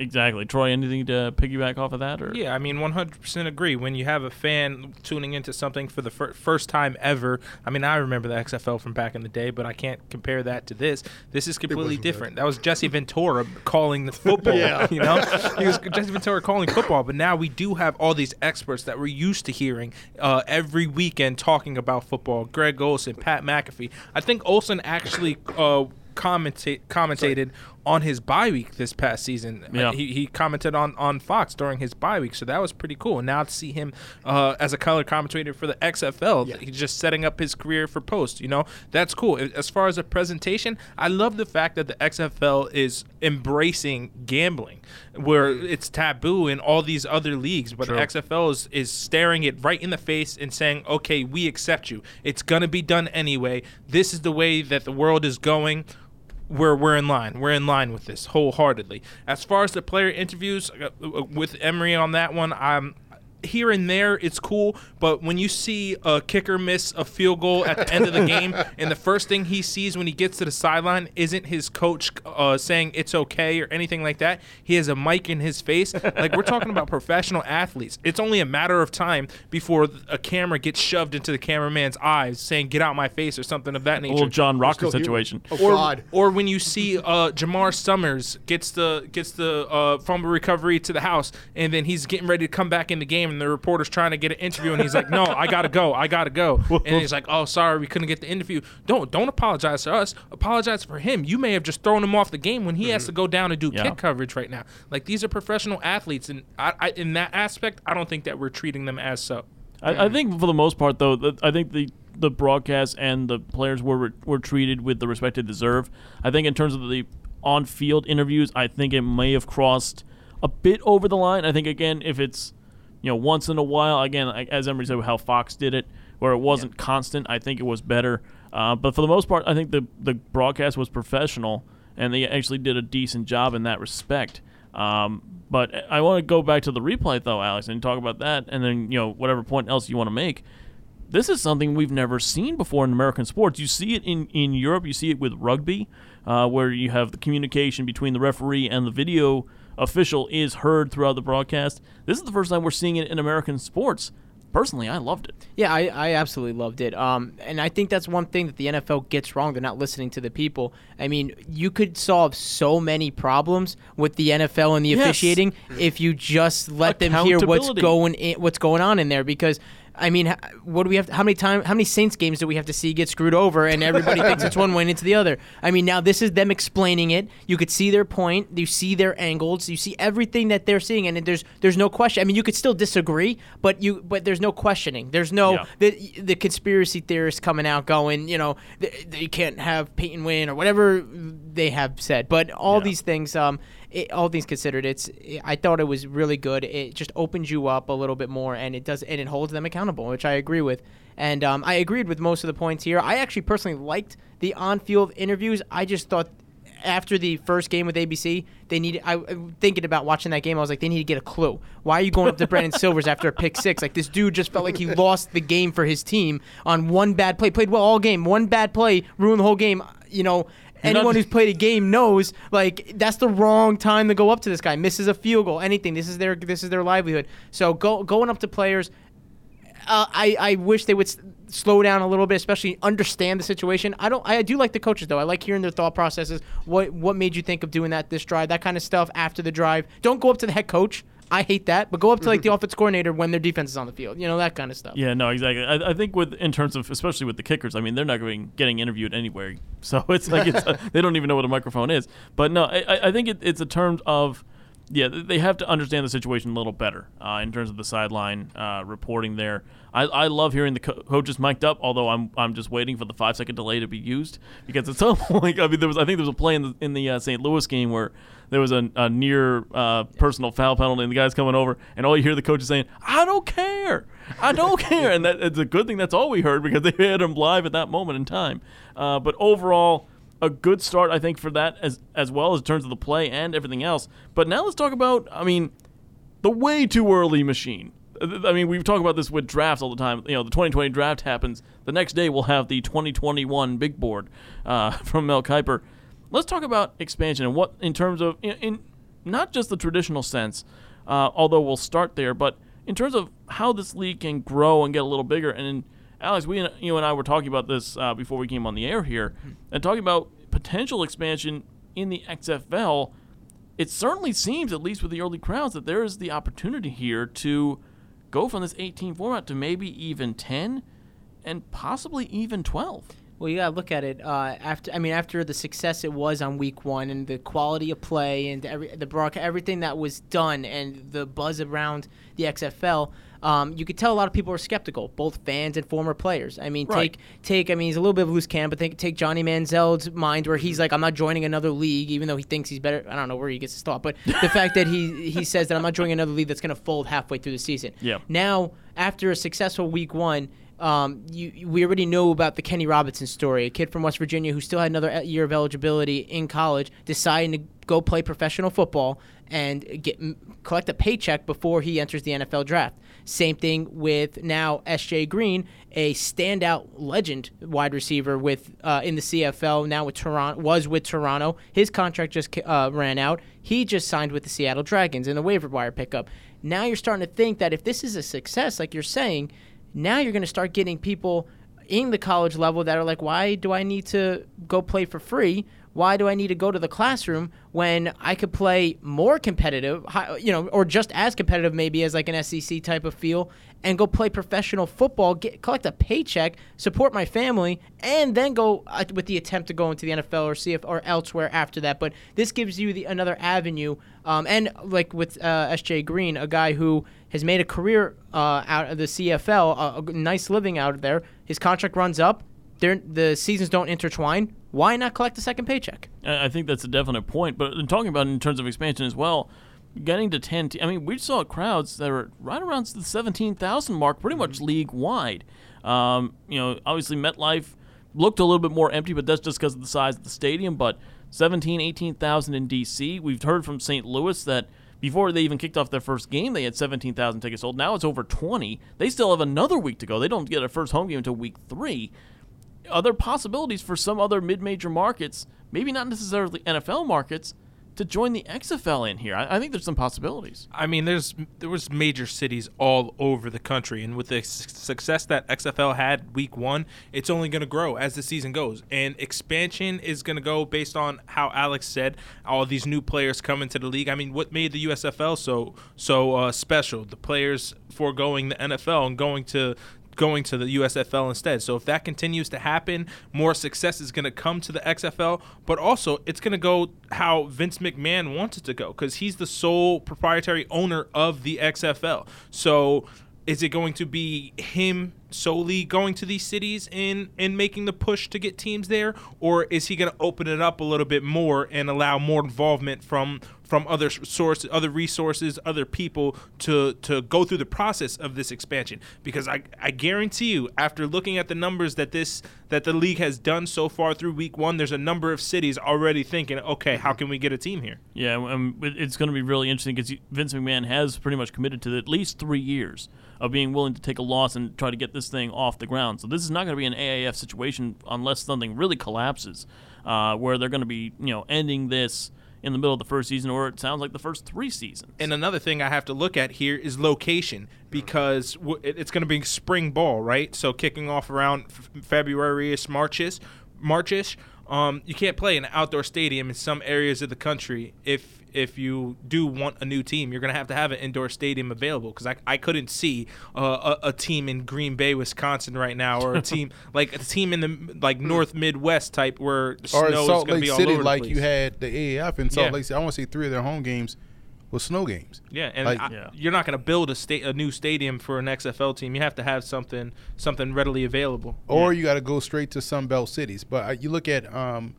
Exactly. Troy, anything to piggyback off of that? Or Yeah, I mean, 100% agree. When you have a fan tuning into something for the fir- first time ever, I mean, I remember the XFL from back in the day, but I can't compare that to this. This is completely wasn't different. That was Jesse Ventura calling the football. Yeah. You know, he was Jesse Ventura calling football, but now we do have all these experts that we're used to hearing uh, every weekend talking about football. Greg Olsen, Pat McAfee. I think Olsen actually. Uh, commentate commentated on his bye week this past season. Uh, Yeah. he, he commented on, on Fox during his bye week, so that was pretty cool. And now to see him uh, as a color commentator for the XFL, Yeah. he's just setting up his career for post. You know, that's cool. As far as a presentation, I love the fact that the XFL is embracing gambling, where it's taboo in all these other leagues, but True. the XFL is, is staring it right in the face and saying, "Okay, we accept you. It's gonna be done anyway. This is the way that the world is going." We're we're in line. We're in line with this wholeheartedly. As far as the player interviews uh, uh, with Emery on that one, I'm here and there it's cool, but when you see a kicker miss a field goal at the end of the game, and the first thing he sees when he gets to the sideline isn't his coach uh, saying it's okay or anything like that, he has a mic in his face. Like we're talking about professional athletes. It's only a matter of time before a camera gets shoved into the cameraman's eyes, saying "Get out my face" or something of that nature little John Rocker situation. Oh, or, God. or when you see uh, Jamar Summers gets the gets the uh, fumble recovery to the house, and then he's getting ready to come back in the game, and the reporter's trying to get an interview, and he's like, "No, I gotta go, I gotta go," and he's like, "Oh, sorry, we couldn't get the interview." Don't don't apologize to us. Apologize for him. You may have just thrown him off the game when he has to go down and do Yeah. kick coverage right now. Like these are professional athletes, and I, I, in that aspect, I don't think that we're treating them as so. I, I think for the most part, though, that I think the the broadcast and the players were were treated with the respect they deserve. I think in terms of the on field interviews, I think it may have crossed a bit over the line. I think again, if it's you know once in a while, again, as Emery said, how Fox did it, where it wasn't constant, I think it was better. Uh, but for the most part, I think the the broadcast was professional and they actually did a decent job in that respect. Um, but I want to go back to the replay though, Alex, and talk about that, and then you know whatever point else you want to make. This is something we've never seen before in American sports. You see it in, in Europe. You see it with rugby, uh, where you have the communication between the referee and the video official is heard throughout the broadcast. This is the first time we're seeing it in American sports. Personally, I loved it. Yeah, I, I absolutely loved it. Um, and I think that's one thing that the NFL gets wrong. They're not listening to the people. I mean, you could solve so many problems with the NFL and the Yes. officiating if you just let them hear what's going in, what's going on in there. Because I mean, what do we have? To, how many time? How many Saints games do we have to see get screwed over, and everybody thinks it's one way and it's the other? I mean, now this is them explaining it. You could see their point. You see their angles. You see everything that they're seeing, and there's there's no question. I mean, you could still disagree, but you but there's no questioning. There's no Yeah. the the conspiracy theorists coming out going, you know, they, they can't have Peyton win or whatever they have said. But all Yeah. these things, um, it, all things considered, it's I thought it was really good. It just opens you up a little bit more, and it does and it holds them accountable, which I agree with. And um, I agreed with most of the points here. I actually personally liked the on-field interviews. I just thought after the first game with ABC, they needed. I I- thinking about watching that game. I was like, they need to get a clue. Why are you going up to Brandon Silvers after a pick six? Like this dude just felt like he lost the game for his team on one bad play. Played well all game. One bad play ruined the whole game. You know. You're not- Anyone who's played a game knows like that's the wrong time to go up to this guy. Misses a field goal, anything. This is their this is their livelihood. So go going up to players, uh, I I wish they would s- slow down a little bit, especially understand the situation. I don't. I do like the coaches though. I like hearing their thought processes. What what made you think of doing that this drive? That kind of stuff after the drive. Don't go up to the head coach. I hate that. But go up to like the offense coordinator when their defense is on the field. You know that kind of stuff. Yeah, no, exactly. I, I think with in terms of especially with the kickers, I mean they're not going getting interviewed anywhere, so it's like it's they don't even know what a microphone is. But no, I, I- I think it, it's a term of yeah they have to understand the situation a little better uh, in terms of the sideline uh, reporting there. I, I love hearing the co- coaches mic'd up, although I'm I'm just waiting for the five second delay to be used because at some point I mean there was I think there was a play in the in the uh, St. Louis game where there was a, a near uh, personal foul penalty and the guy's coming over and all you hear the coach is saying I don't care. I don't care, and that it's a good thing. That's all we heard because they had him live at that moment in time. Uh, but overall, a good start, I think, for that as as well as in terms of the play and everything else. But now let's talk about, I mean, the way too early machine. Uh, I mean, we've talked about this with drafts all the time. You know, the 2020 draft happens. The next day, we'll have the 2021 big board uh, from Mel Kiper. Let's talk about expansion and what, in terms of, in, in not just the traditional sense, uh, although we'll start there, but in terms of how this league can grow and get a little bigger. And Alex, we, you and I were talking about this uh, before we came on the air here, and talking about potential expansion in the XFL it certainly seems, at least with the early crowds, that there is the opportunity here to go from this 18 format to maybe even 10 and possibly even 12. Well, you gotta look at it uh, after. I mean, after the success it was on week one, and the quality of play, and every the broadcast, everything that was done, and the buzz around the XFL. Um, you could tell a lot of people were skeptical, both fans and former players. I mean, Right. take take. I mean, he's a little bit of a loose cannon, but take, take Johnny Manziel's mind, where he's like, "I'm not joining another league," even though he thinks he's better. I don't know where he gets his thought, but the fact that he he says that I'm not joining another league that's going to fold halfway through the season. Yeah. Now, after a successful week one, um, you, we already know about the Kenny Robinson story, a kid from West Virginia who still had another year of eligibility in college, deciding to go play professional football and get collect a paycheck before he enters the NFL draft. Same thing with now S.J. Green, a standout legend wide receiver with uh, in the CFL now with Toronto was with Toronto. His contract just uh, ran out. He just signed with the Seattle Dragons in the waiver wire pickup. Now you're starting to think that if this is a success, like you're saying, now you're going to start getting people in the college level that are like, why do I need to go play for free? Why do I need to go to the classroom when I could play more competitive, you know, or just as competitive maybe as like an SEC type of feel, and go play professional football, get collect a paycheck, support my family, and then go uh, with the attempt to go into the NFL or CF or elsewhere after that. But this gives you the another avenue, um, and like with uh, SJ Green, a guy who has made a career uh, out of the CFL, a, a nice living out of there. His contract runs up. They're, the seasons don't intertwine. Why not collect a second paycheck? I I think that's a definite point. But in talking about in terms of expansion as well, getting to 10, te- I mean, we saw crowds that were right around the 17,000 mark, pretty much league wide. Um, you know, obviously MetLife looked a little bit more empty, but that's just because of the size of the stadium. But 17, 18,000 in DC. We've heard from St. Louis that before they even kicked off their first game, they had 17,000 tickets sold. Now it's over 20. They still have another week to go. They don't get a first home game until week three. Are there possibilities for some other mid major markets, maybe not necessarily NFL markets, to join the XFL in here? I, I think there's some possibilities. I mean, there's there was major cities all over the country, and with the su- success that XFL had week one, it's only going to grow as the season goes. And expansion is going to go based on how Alex said, all these new players come into the league. I mean, what made the USFL so so uh, special? The players foregoing the NFL and going to going to the USFL instead. So if that continues to happen, more success is going to come to the XFL, but also it's going to go how Vince McMahon wants it to go because he's the sole proprietary owner of the XFL. So is it going to be him solely going to these cities and and making the push to get teams there or is he going to open it up a little bit more and allow more involvement from from other sources other resources other people to to go through the process of this expansion because i i guarantee you after looking at the numbers that this that the league has done so far through week 1 there's a number of cities already thinking okay how can we get a team here Yeah, um, it's going to be really interesting because Vince McMahon has pretty much committed to at least three years of being willing to take a loss and try to get this thing off the ground. So this is not going to be an AAF situation unless something really collapses, uh, where they're going to be, you know, ending this in the middle of the first season, or it sounds like the first three seasons. And another thing I have to look at here is location because it's going to be spring ball, right? So kicking off around f- February-ish, Marchish, Marchish. Um, you can't play in an outdoor stadium in some areas of the country if if you do want a new team. You're going to have to have an indoor stadium available because I, I couldn't see uh, a, a team in Green Bay, Wisconsin right now, or a team like a team in the like North Midwest type where the or in snow is going to Lake be all City, over the like place. you had the AAF in Salt Yeah. Lake City. I want to say three of their home games was snow games. Yeah, and Like- I, Yeah. you're not going to build a state a new stadium for an XFL team. You have to have something something readily available. or you got to go straight to Sun Belt cities. But uh, you look at, um,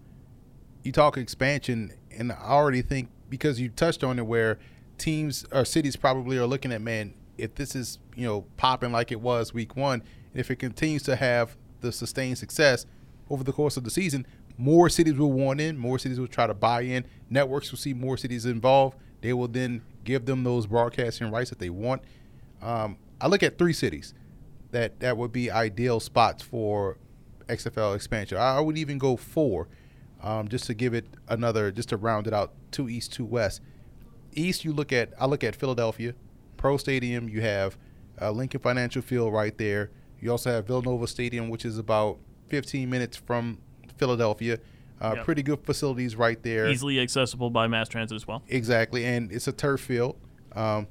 you talk expansion, and I already think because you touched on it, where teams or cities probably are looking at, man, if this is you know popping like it was week one, and if it continues to have the sustained success over the course of the season, more cities will want in, more cities will try to buy in. Networks will see more cities involved. They will then give them those broadcasting rights that they want. Um, I look at three cities that that would be ideal spots for XFL expansion. I, would even go four, um, just to give it another, just to round it out. Two East, two West. East, you look at. I look at Philadelphia, Pro Stadium. You have uh, Lincoln Financial Field right there. You also have Villanova Stadium, which is about 15 minutes from Philadelphia. Uh, Yep. Pretty good facilities right there. Easily accessible by mass transit as well. Exactly, and it's a turf field, um,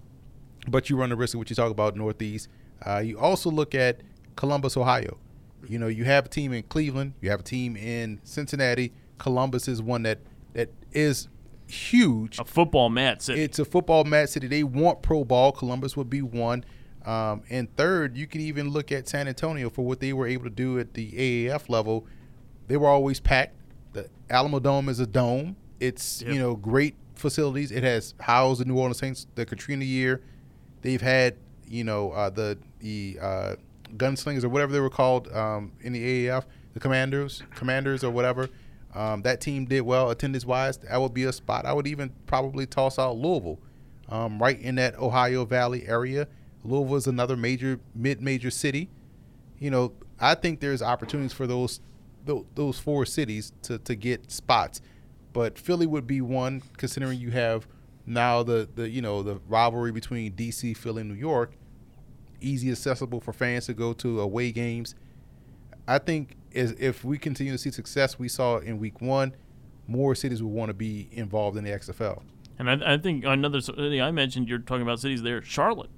but you run the risk of what you talk about Northeast. Uh, you also look at Columbus, Ohio. You know, you have a team in Cleveland, you have a team in Cincinnati. Columbus is one that that is huge. A football mat city. It's a football match city. They want pro ball. Columbus would be one. Um, and third, you can even look at San Antonio for what they were able to do at the AAF level. They were always packed. The Alamodome is a dome. It's Yep. you know great facilities. It has housed the New Orleans Saints the Katrina year. They've had you know uh, the the uh, gunslingers or whatever they were called um, in the AAF, the commanders, commanders or whatever. Um, that team did well attendance wise. That would be a spot. I would even probably toss out Louisville, um, right in that Ohio Valley area. Louisville is another major mid major city. You know, I think there's opportunities for those tho- those four cities to, to get spots, but Philly would be one considering you have now the, the you know the rivalry between DC, Philly, New York. Easy accessible for fans to go to away games. I think is if we continue to see success we saw in week one, more cities will want to be involved in the XFL. And I, I think another city I mentioned, you're talking about cities there. Charlotte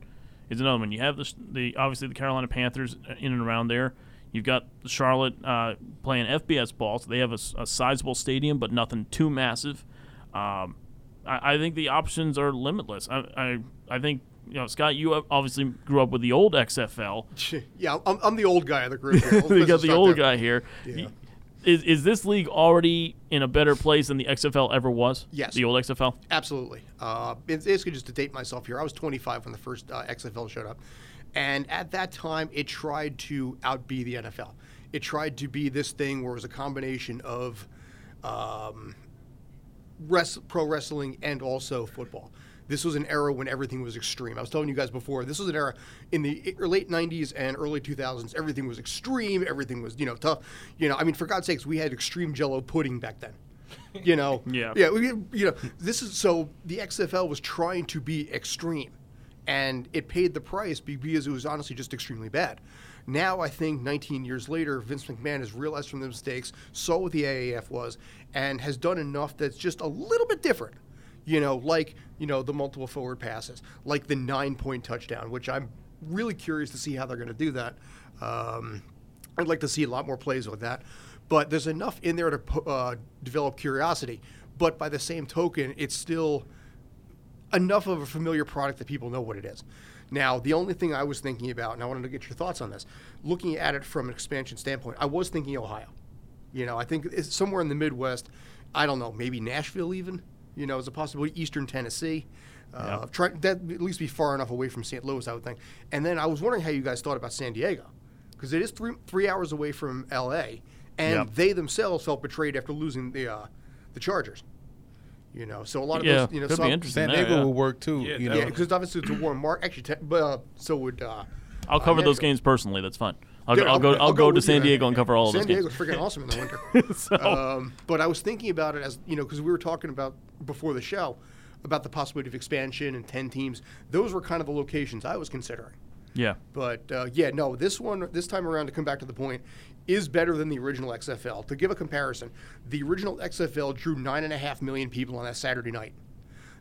is another one. You have the, the obviously the Carolina Panthers in and around there. You've got Charlotte uh, playing FBS ball, so they have a sizable stadium, but nothing too massive. Um, I, I think the options are limitless. I, I I think you know Scott, you obviously grew up with the old XFL. Yeah, I'm, I'm the old guy of the group. Here. You got the old guy here. Yeah. Is, is this league already in a better place than the XFL ever was? Yes. The old XFL? Absolutely. Uh, it's basically just to date myself here. I was 25 when the first uh, XFL showed up, and at that time, it tried to outbe the NFL. It tried to be this thing where it was a combination of um, res- pro wrestling and also football. This was an era when everything was extreme. I was telling you guys before, this was an era in the er, late 90s and early 2000s. Everything was extreme. Everything was, you know, tough. You know, I mean, for God's sakes, we had extreme jello pudding back then. You know, Yeah. yeah, we, you know, this is so the XFL was trying to be extreme, and it paid the price because it was honestly just extremely bad. Now I think 19 years later, Vince McMahon has realized from the mistakes, saw what the AAF was, and has done enough that's just a little bit different. You know, like you know the multiple forward passes, like the nine-point touchdown, which I'm really curious to see how they're going to do that. Um, I'd like to see a lot more plays with that. But there's enough in there to uh, develop curiosity. But by the same token, it's still enough of a familiar product that people know what it is. Now, the only thing I was thinking about, and I wanted to get your thoughts on this, looking at it from an expansion standpoint, I was thinking Ohio. You know, I think it's somewhere in the Midwest. I don't know, maybe Nashville even. You know, as a possibility, Eastern Tennessee. Uh, try that at least be far enough away from St. Louis, I would think. And then I was wondering how you guys thought about San Diego, because it is three three hours away from L.A. And Yep. they themselves felt betrayed after losing the uh, the Chargers. You know, so a lot of Yeah, those, you know, could so be interesting. San there, Diego yeah. will work too. Yeah, you know, yeah, because obviously it's a warm mark. Actually, te- but uh, so would. Uh, I'll cover uh, those games personally. That's fine. I'll, Yeah, go, I'll go. I'll, go, to San. Diego and cover all of San those games. Diego's freaking awesome in the winter. So- um, but I was thinking about it as you know because we were talking about before the show about the possibility of expansion and ten teams. Those were kind of the locations I was considering. Yeah. But uh, yeah, no, this one this time around to come back to the point is better than the original XFL. To give a comparison, the original XFL drew nine and a half million people on that Saturday night.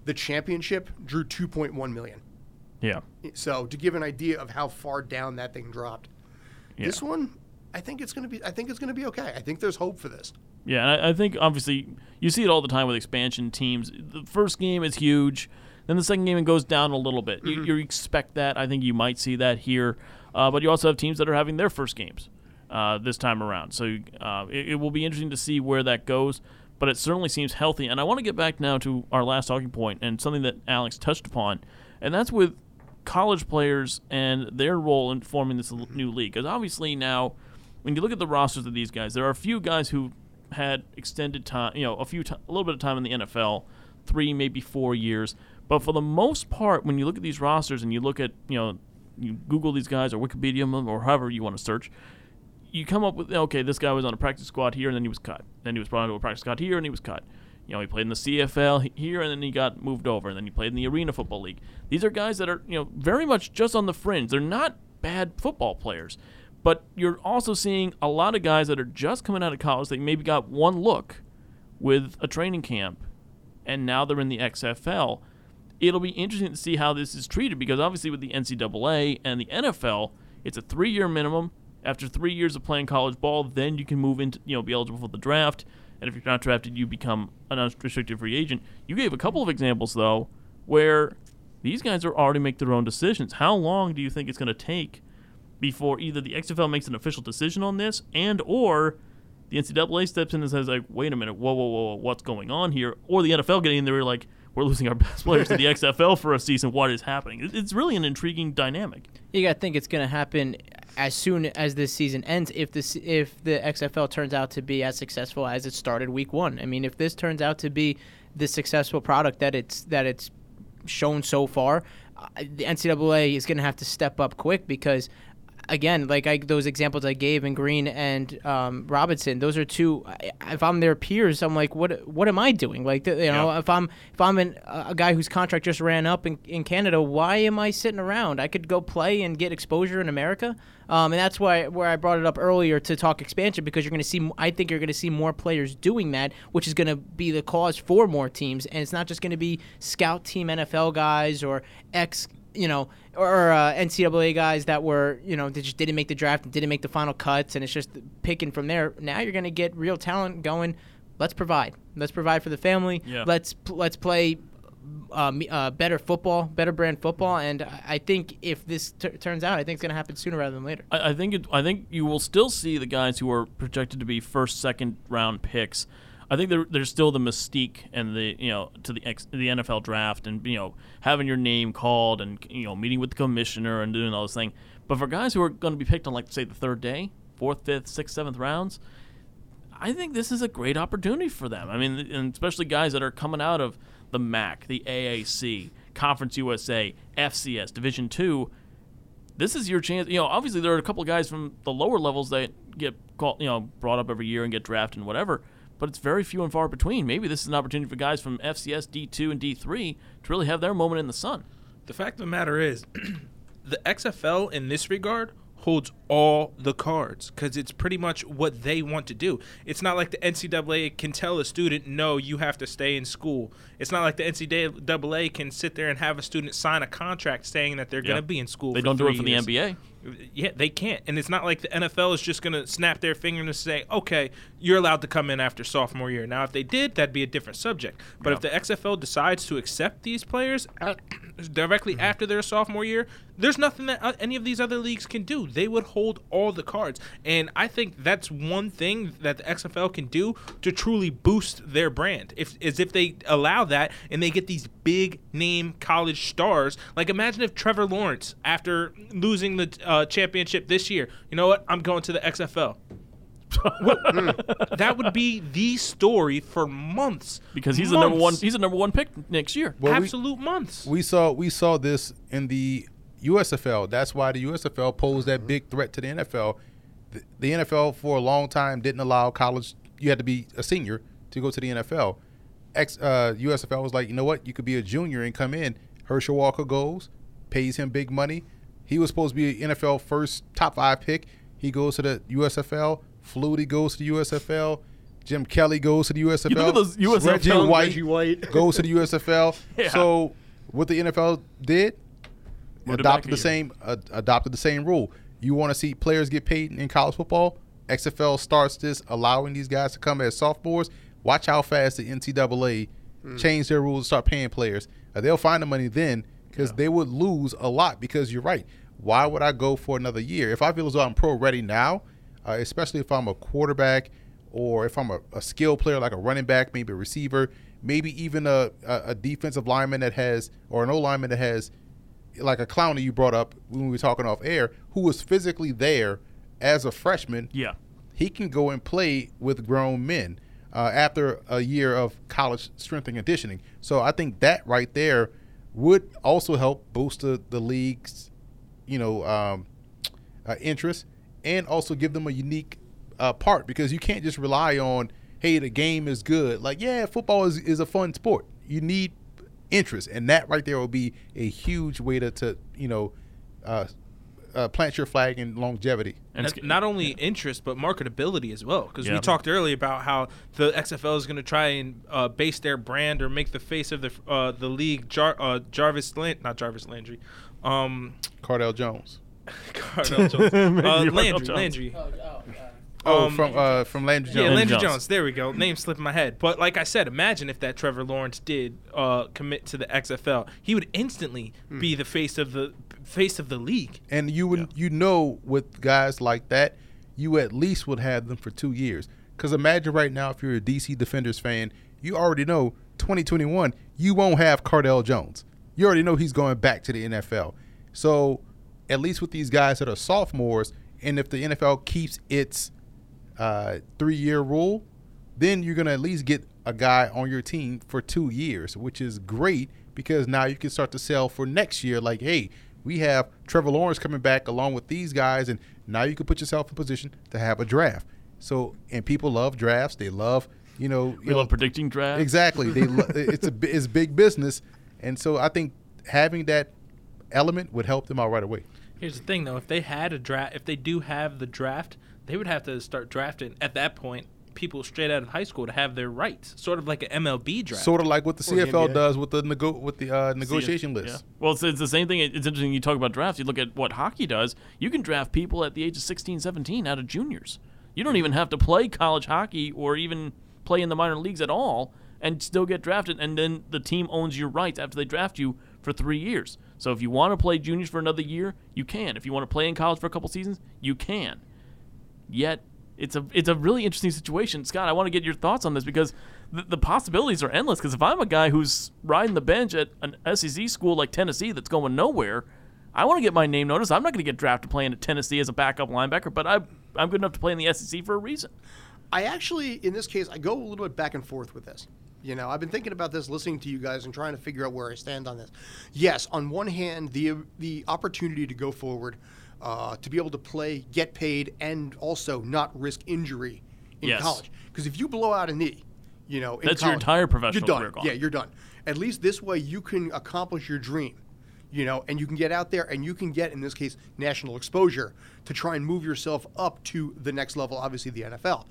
The championship drew 2.1 million. Yeah. So to give an idea of how far down that thing dropped, Yeah. this one, I think it's gonna be. I think it's gonna be okay. I think there's hope for this. Yeah, and I, I think obviously you see it all the time with expansion teams. The first game is huge, then the second game it goes down a little bit. You, you expect that. I think you might see that here, uh, but you also have teams that are having their first games uh, this time around. So uh, it, it will be interesting to see where that goes. But it certainly seems healthy. And I want to get back now to our last talking point and something that Alex touched upon, and that's with college players and their role in forming this new league. Because obviously now, when you look at the rosters of these guys, there are a few guys who had extended time, you know, a few, ti a little bit of time in the NFL, three maybe four years. But for the most part, when you look at these rosters and you look at, you know, you Google these guys or Wikipedia them or however you want to search, you come up with okay, this guy was on a practice squad here and then he was cut. Then he was brought onto a practice squad here and he was cut. You know, he played in the CFL here and then he got moved over and then he played in the Arena Football League. These are guys that are, you know, very much just on the fringe. They're not bad football players. But you're also seeing a lot of guys that are just coming out of college They maybe got one look with a training camp and now they're in the XFL. It'll be interesting to see how this is treated because obviously with the NCAA and the NFL, it's a three-year minimum. After three years of playing college ball, then you can move into you know be eligible for the draft. And if you're not drafted, you become an unrestricted free agent. You gave a couple of examples though where these guys are already make their own decisions. How long do you think it's going to take before either the XFL makes an official decision on this and or the NCAA steps in and says like, wait a minute, whoa, whoa, whoa, whoa, what's going on here? Or the NFL getting in there like, we're losing our best players to the XFL for a season. What is happening? It's really an intriguing dynamic. You got to think it's going to happen as soon as this season ends. If this if the XFL turns out to be as successful as it started week one, I mean, if this turns out to be the successful product that it's that it's shown so far, uh, the NCAA is going to have to step up quick because. Again, like I, those examples I gave in Green and um, Robinson, those are two. If I'm their peers, I'm like, what? What am I doing? Like, you know, Yeah. if I'm if I'm an, a guy whose contract just ran up in, in Canada, why am I sitting around? I could go play and get exposure in America, um, and that's why where I brought it up earlier to talk expansion because you're going to see. I think you're going to see more players doing that, which is going to be the cause for more teams, and it's not just going to be scout team NFL guys or ex. You know, or uh, NCAA guys that were, you know, they just didn't make the draft and didn't make the final cuts, and it's just picking from there. Now you're going to get real talent going. Let's provide. Let's provide for the family. Yeah. Let's let's play uh, uh, better football, better brand football, and I I think if this t- turns out, I think it's going to happen sooner rather than later. I, I think it, I think you will still see the guys who are projected to be first, second round picks. I think there, there's still the mystique and the you know to the X, the NFL draft and you know having your name called and you know meeting with the commissioner and doing all this thing. But for guys who are going to be picked on like say the third day, fourth, fifth, sixth, seventh rounds, I think this is a great opportunity for them. I mean, and especially guys that are coming out of the MAC, the AAC, Conference USA, FCS, Division Two. This is your chance. You know, obviously there are a couple of guys from the lower levels that get called, you know, brought up every year and get drafted and whatever. But it's very few and far between. Maybe this is an opportunity for guys from FCS, D2, and D3 to really have their moment in the sun. The fact of the matter is, the XFL in this regard holds all the cards because it's pretty much what they want to do. It's not like the NCAA can tell a student, no, you have to stay in school. It's not like the NCAA can sit there and have a student sign a contract saying that they're Yeah. going to be in school. They don't do it for the. NBA. Yeah, they can't. And it's not like the NFL is just going to snap their finger and say, okay, you're allowed to come in after sophomore year. Now, if they did, that'd be a different subject. But if the XFL decides to accept these players directly after their sophomore year, there's nothing that uh, any of these other leagues can do. They would hold all the cards. And I think that's one thing that the XFL can do to truly boost their brand. If is if they allow that and they get these big name college stars. Like imagine if Trevor Lawrence, after losing the uh, championship this year, you know what? I'm going to the XFL. That would be the story for months Because he's the number one. Months. He's the number one pick next year. Well, we- absolute months. we saw we saw this in the USFL. That's why the USFL posed that big threat to the NFL. The, the NFL for a long time didn't allow college. You had to be a senior to go to the NFL. Ex uh, USFL was like, you know what? You could be a junior and come in. Herschel Walker goes, pays him big money. He was supposed to be an NFL first top five pick. He goes to the USFL. Flutie goes to the USFL. Jim Kelly goes to the USFL. look at those USFL Reggie White, Reggie White. goes to the USFL. Yeah. So what the NFL did adopted the same uh, adopted the same rule. You want to see players get paid in college football? XFL starts this, allowing these guys to come as sophomores. Watch how fast the NCAA change their rules and start paying players. Uh, they'll find the money then because they would lose a lot. Because you're right. Why would I go for another year if I feel as though I'm pro ready now? Uh, especially if I'm a quarterback or if I'm a, a skill player like a running back, maybe a receiver, maybe even a, a, defensive lineman that has or an O lineman that has like a Clowney that you brought up when we were talking off air, who was physically there as a freshman, Yeah. he can go and play with grown men uh, after a year of college strength and conditioning. So I think that right there would also help boost the, the league's, you know, um, uh, interest and also give them a unique uh, part because you can't just rely on, hey, the game is good. Like, yeah, football is, is a fun sport. You need interest, and that right there will be a huge way to, to you know, uh, uh, plant your flag in longevity. And Not- it's, not only interest but marketability as well because Yeah. we talked earlier about how the XFL is going to try and uh, base their brand or make the face of the uh, the league Jar- uh, Jarvis Land- not Jarvis Landry um Cardale Jones. Cardale Jones. uh, Landry Jones. Landry Oh, Um, from uh, from Landry Jones. yeah Landry Jones. Jones. there we go name slipped my head but like I said imagine if that Trevor Lawrence did uh, commit to the XFL he would instantly be the face of the face of the league and you would you know with guys like that, you at least would have them for two years. Because imagine right now, if you're a DC Defenders fan, you already know 2021 you won't have Cardale Jones. You already know he's going back to the NFL. So at least with these guys that are sophomores, and if the NFL keeps its uh, three-year rule, then you're gonna at least get a guy on your team for two years, which is great because now you can start to sell for next year. Like, hey, we have Trevor Lawrence coming back along with these guys, and now you can put yourself in position to have a draft. So, and people love drafts. They love, you know, we you know, love predicting drafts. Exactly. They lo- it's a it's big business, and so I think having that element would help them out right away. Here's the thing, though: if they had a draft, if they do have the draft, they would have to start drafting at that point people straight out of high school to have their rights, sort of like an MLB draft. Sort of like what the Or CFL NBA. does with the nego- with the uh, negotiation Yeah. list. Well, it's, it's the same thing. It's interesting you talk about drafts. You look at what hockey does. You can draft people at the age of 16, 17 out of juniors. You don't even have to play college hockey or even play in the minor leagues at all and still get drafted. And then the team owns your rights after they draft you for three years. So if you want to play juniors for another year, you can. If you want to play in college for a couple seasons, you can. Yet it's a it's a really interesting situation, Scott. I want to get your thoughts on this because the, the possibilities are endless. Because if I'm a guy who's riding the bench at an SEC school like Tennessee that's going nowhere, I want to get my name noticed. I'm not going to get drafted playing at Tennessee as a backup linebacker, but I I'm good enough to play in the SEC for a reason. I actually, in this case, I go a little bit back and forth with this. You know, I've been thinking about this, listening to you guys, and trying to figure out where I stand on this. Yes, on one hand, the the opportunity to go forward, uh, to be able to play, get paid, and also not risk injury in Yes. college. Because if you blow out a knee, you know, in That's your entire professional you're done. career gone. Yeah, you're done. At least this way, you can accomplish your dream. You know, and you can get out there and you can get, in this case, national exposure to try and move yourself up to the next level, obviously the NFL.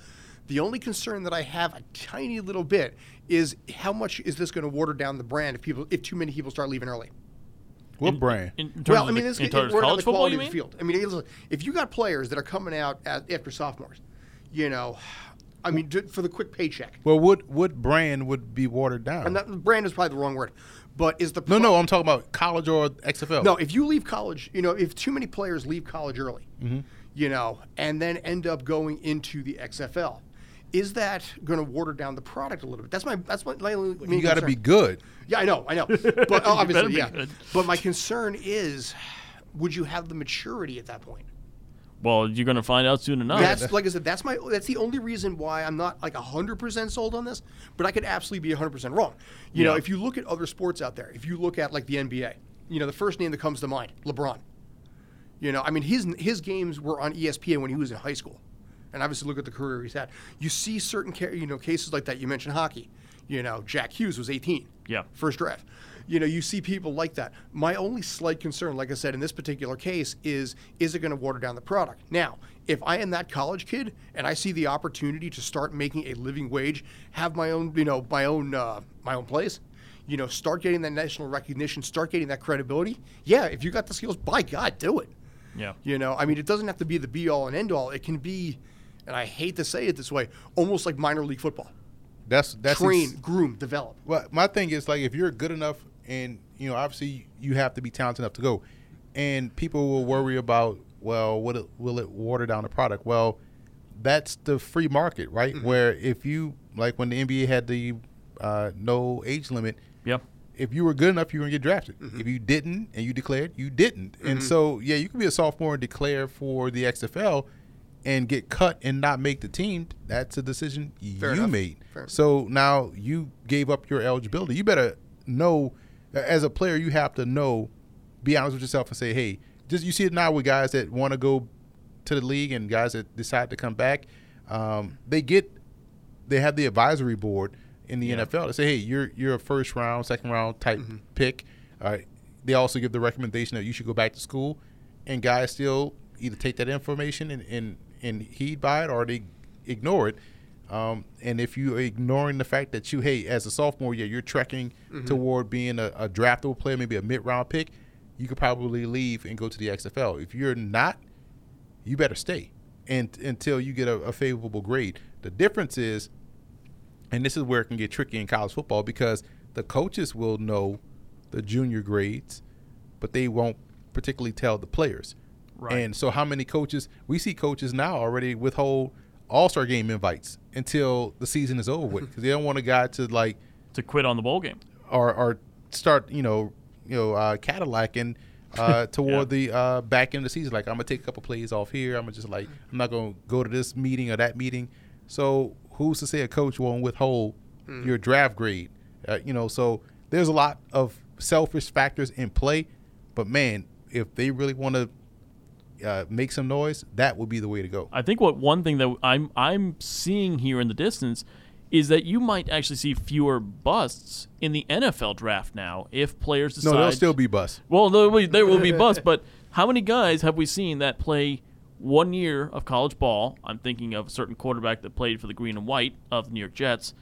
The only concern that I have a tiny little bit is how much is this going to water down the brand if people, if too many people start leaving early? What brand? In, in terms Well, of I mean, the, this in it- terms of college the football, quality you of mean? the field. I mean, if you got players that are coming out at, after sophomores, you know, I mean, for the quick paycheck. well, what what brand would be watered down? And that brand is probably the wrong word, but is the no, no, I'm talking about college or XFL. No, if you leave college, you know, if too many players leave college early, Mm-hmm. you know, and then end up going into the XFL, is that going to water down the product a little bit? That's my that's my main you got to be good. Yeah, I know, I know, but uh, obviously, be yeah. good. But my concern is, would you have the maturity at that point? Well, you're going to find out soon enough. That's like I said. That's my. That's the only reason why I'm not like hundred percent sold on this. But I could absolutely be hundred percent wrong. You know, if you look at other sports out there, if you look at like the NBA, you know, the first name that comes to mind, LeBron. You know, I mean, his his games were on ESPN when he was in high school, and obviously look at the career he's had. You see certain ca- you know cases like that. You mentioned hockey. You know, Jack Hughes was 18. Yeah. First draft. You know, you see people like that. My only slight concern, like I said, in this particular case, is is it going to water down the product? Now, if I am that college kid and I see the opportunity to start making a living wage, have my own, you know, my own, uh, my own place, you know, start getting that national recognition, start getting that credibility. Yeah, if you got the skills, by God, do it. yeah. You know, I mean, it doesn't have to be the be all and end all. It can be, and I hate to say it this way, almost like minor league football. That's that's Train, ex- groom, develop. Well, my thing is like if you're good enough, and you know, obviously you have to be talented enough to go, and people will worry about well, what it, will it water down the product? Well, that's the free market, right? Mm-hmm. Where if you like when the NBA had the uh, no age limit, Yep. if you were good enough, you were gonna get drafted. Mm-hmm. If you didn't and you declared, you didn't. And so, yeah, you can be a sophomore and declare for the XFL and get cut and not make the team. That's a decision Fair you enough. made. Fair. So now you gave up your eligibility. You better know, as a player, you have to know, be honest with yourself and say, hey, just you see it now with guys that want to go to the league and guys that decide to come back. Um, they get, they have the advisory board in the Yeah. NFL to say, hey, you're you're a first round, second round type Mm-hmm. pick. Uh, they also give the recommendation that you should go back to school, and guys still either take that information and and, and heed by it or they ignore it. Um, and if you're ignoring the fact that you, hey, as a sophomore, yeah, you're trekking Mm-hmm. toward being a, a draftable player, maybe a mid round pick, you could probably leave and go to the XFL. If you're not, you better stay and until you get a, a favorable grade. The difference is, and this is where it can get tricky in college football because the coaches will know the junior grades, but they won't particularly tell the players. Right. And so, how many coaches we see coaches now already withhold All Star game invites until the season is over with because they don't want a guy to like To quit on the bowl game. or or start you know you know uh, Cadillacing uh, toward the uh, back end of the season. Like I'm gonna take a couple plays off here. I'm gonna just like I'm not gonna go to this meeting or that meeting. So who's to say a coach won't withhold your draft grade? Uh, you know, so there's a lot of selfish factors in play. But man, if they really want to uh, make some noise, that would be the way to go. I think what one thing that I'm I'm seeing here in the distance is that you might actually see fewer busts in the NFL draft now if players decide. No, there'll still be bus. Well, there will, there will be busts, but how many guys have we seen that play one year of college ball? I'm thinking of a certain quarterback that played for the green and white of the New York Jets,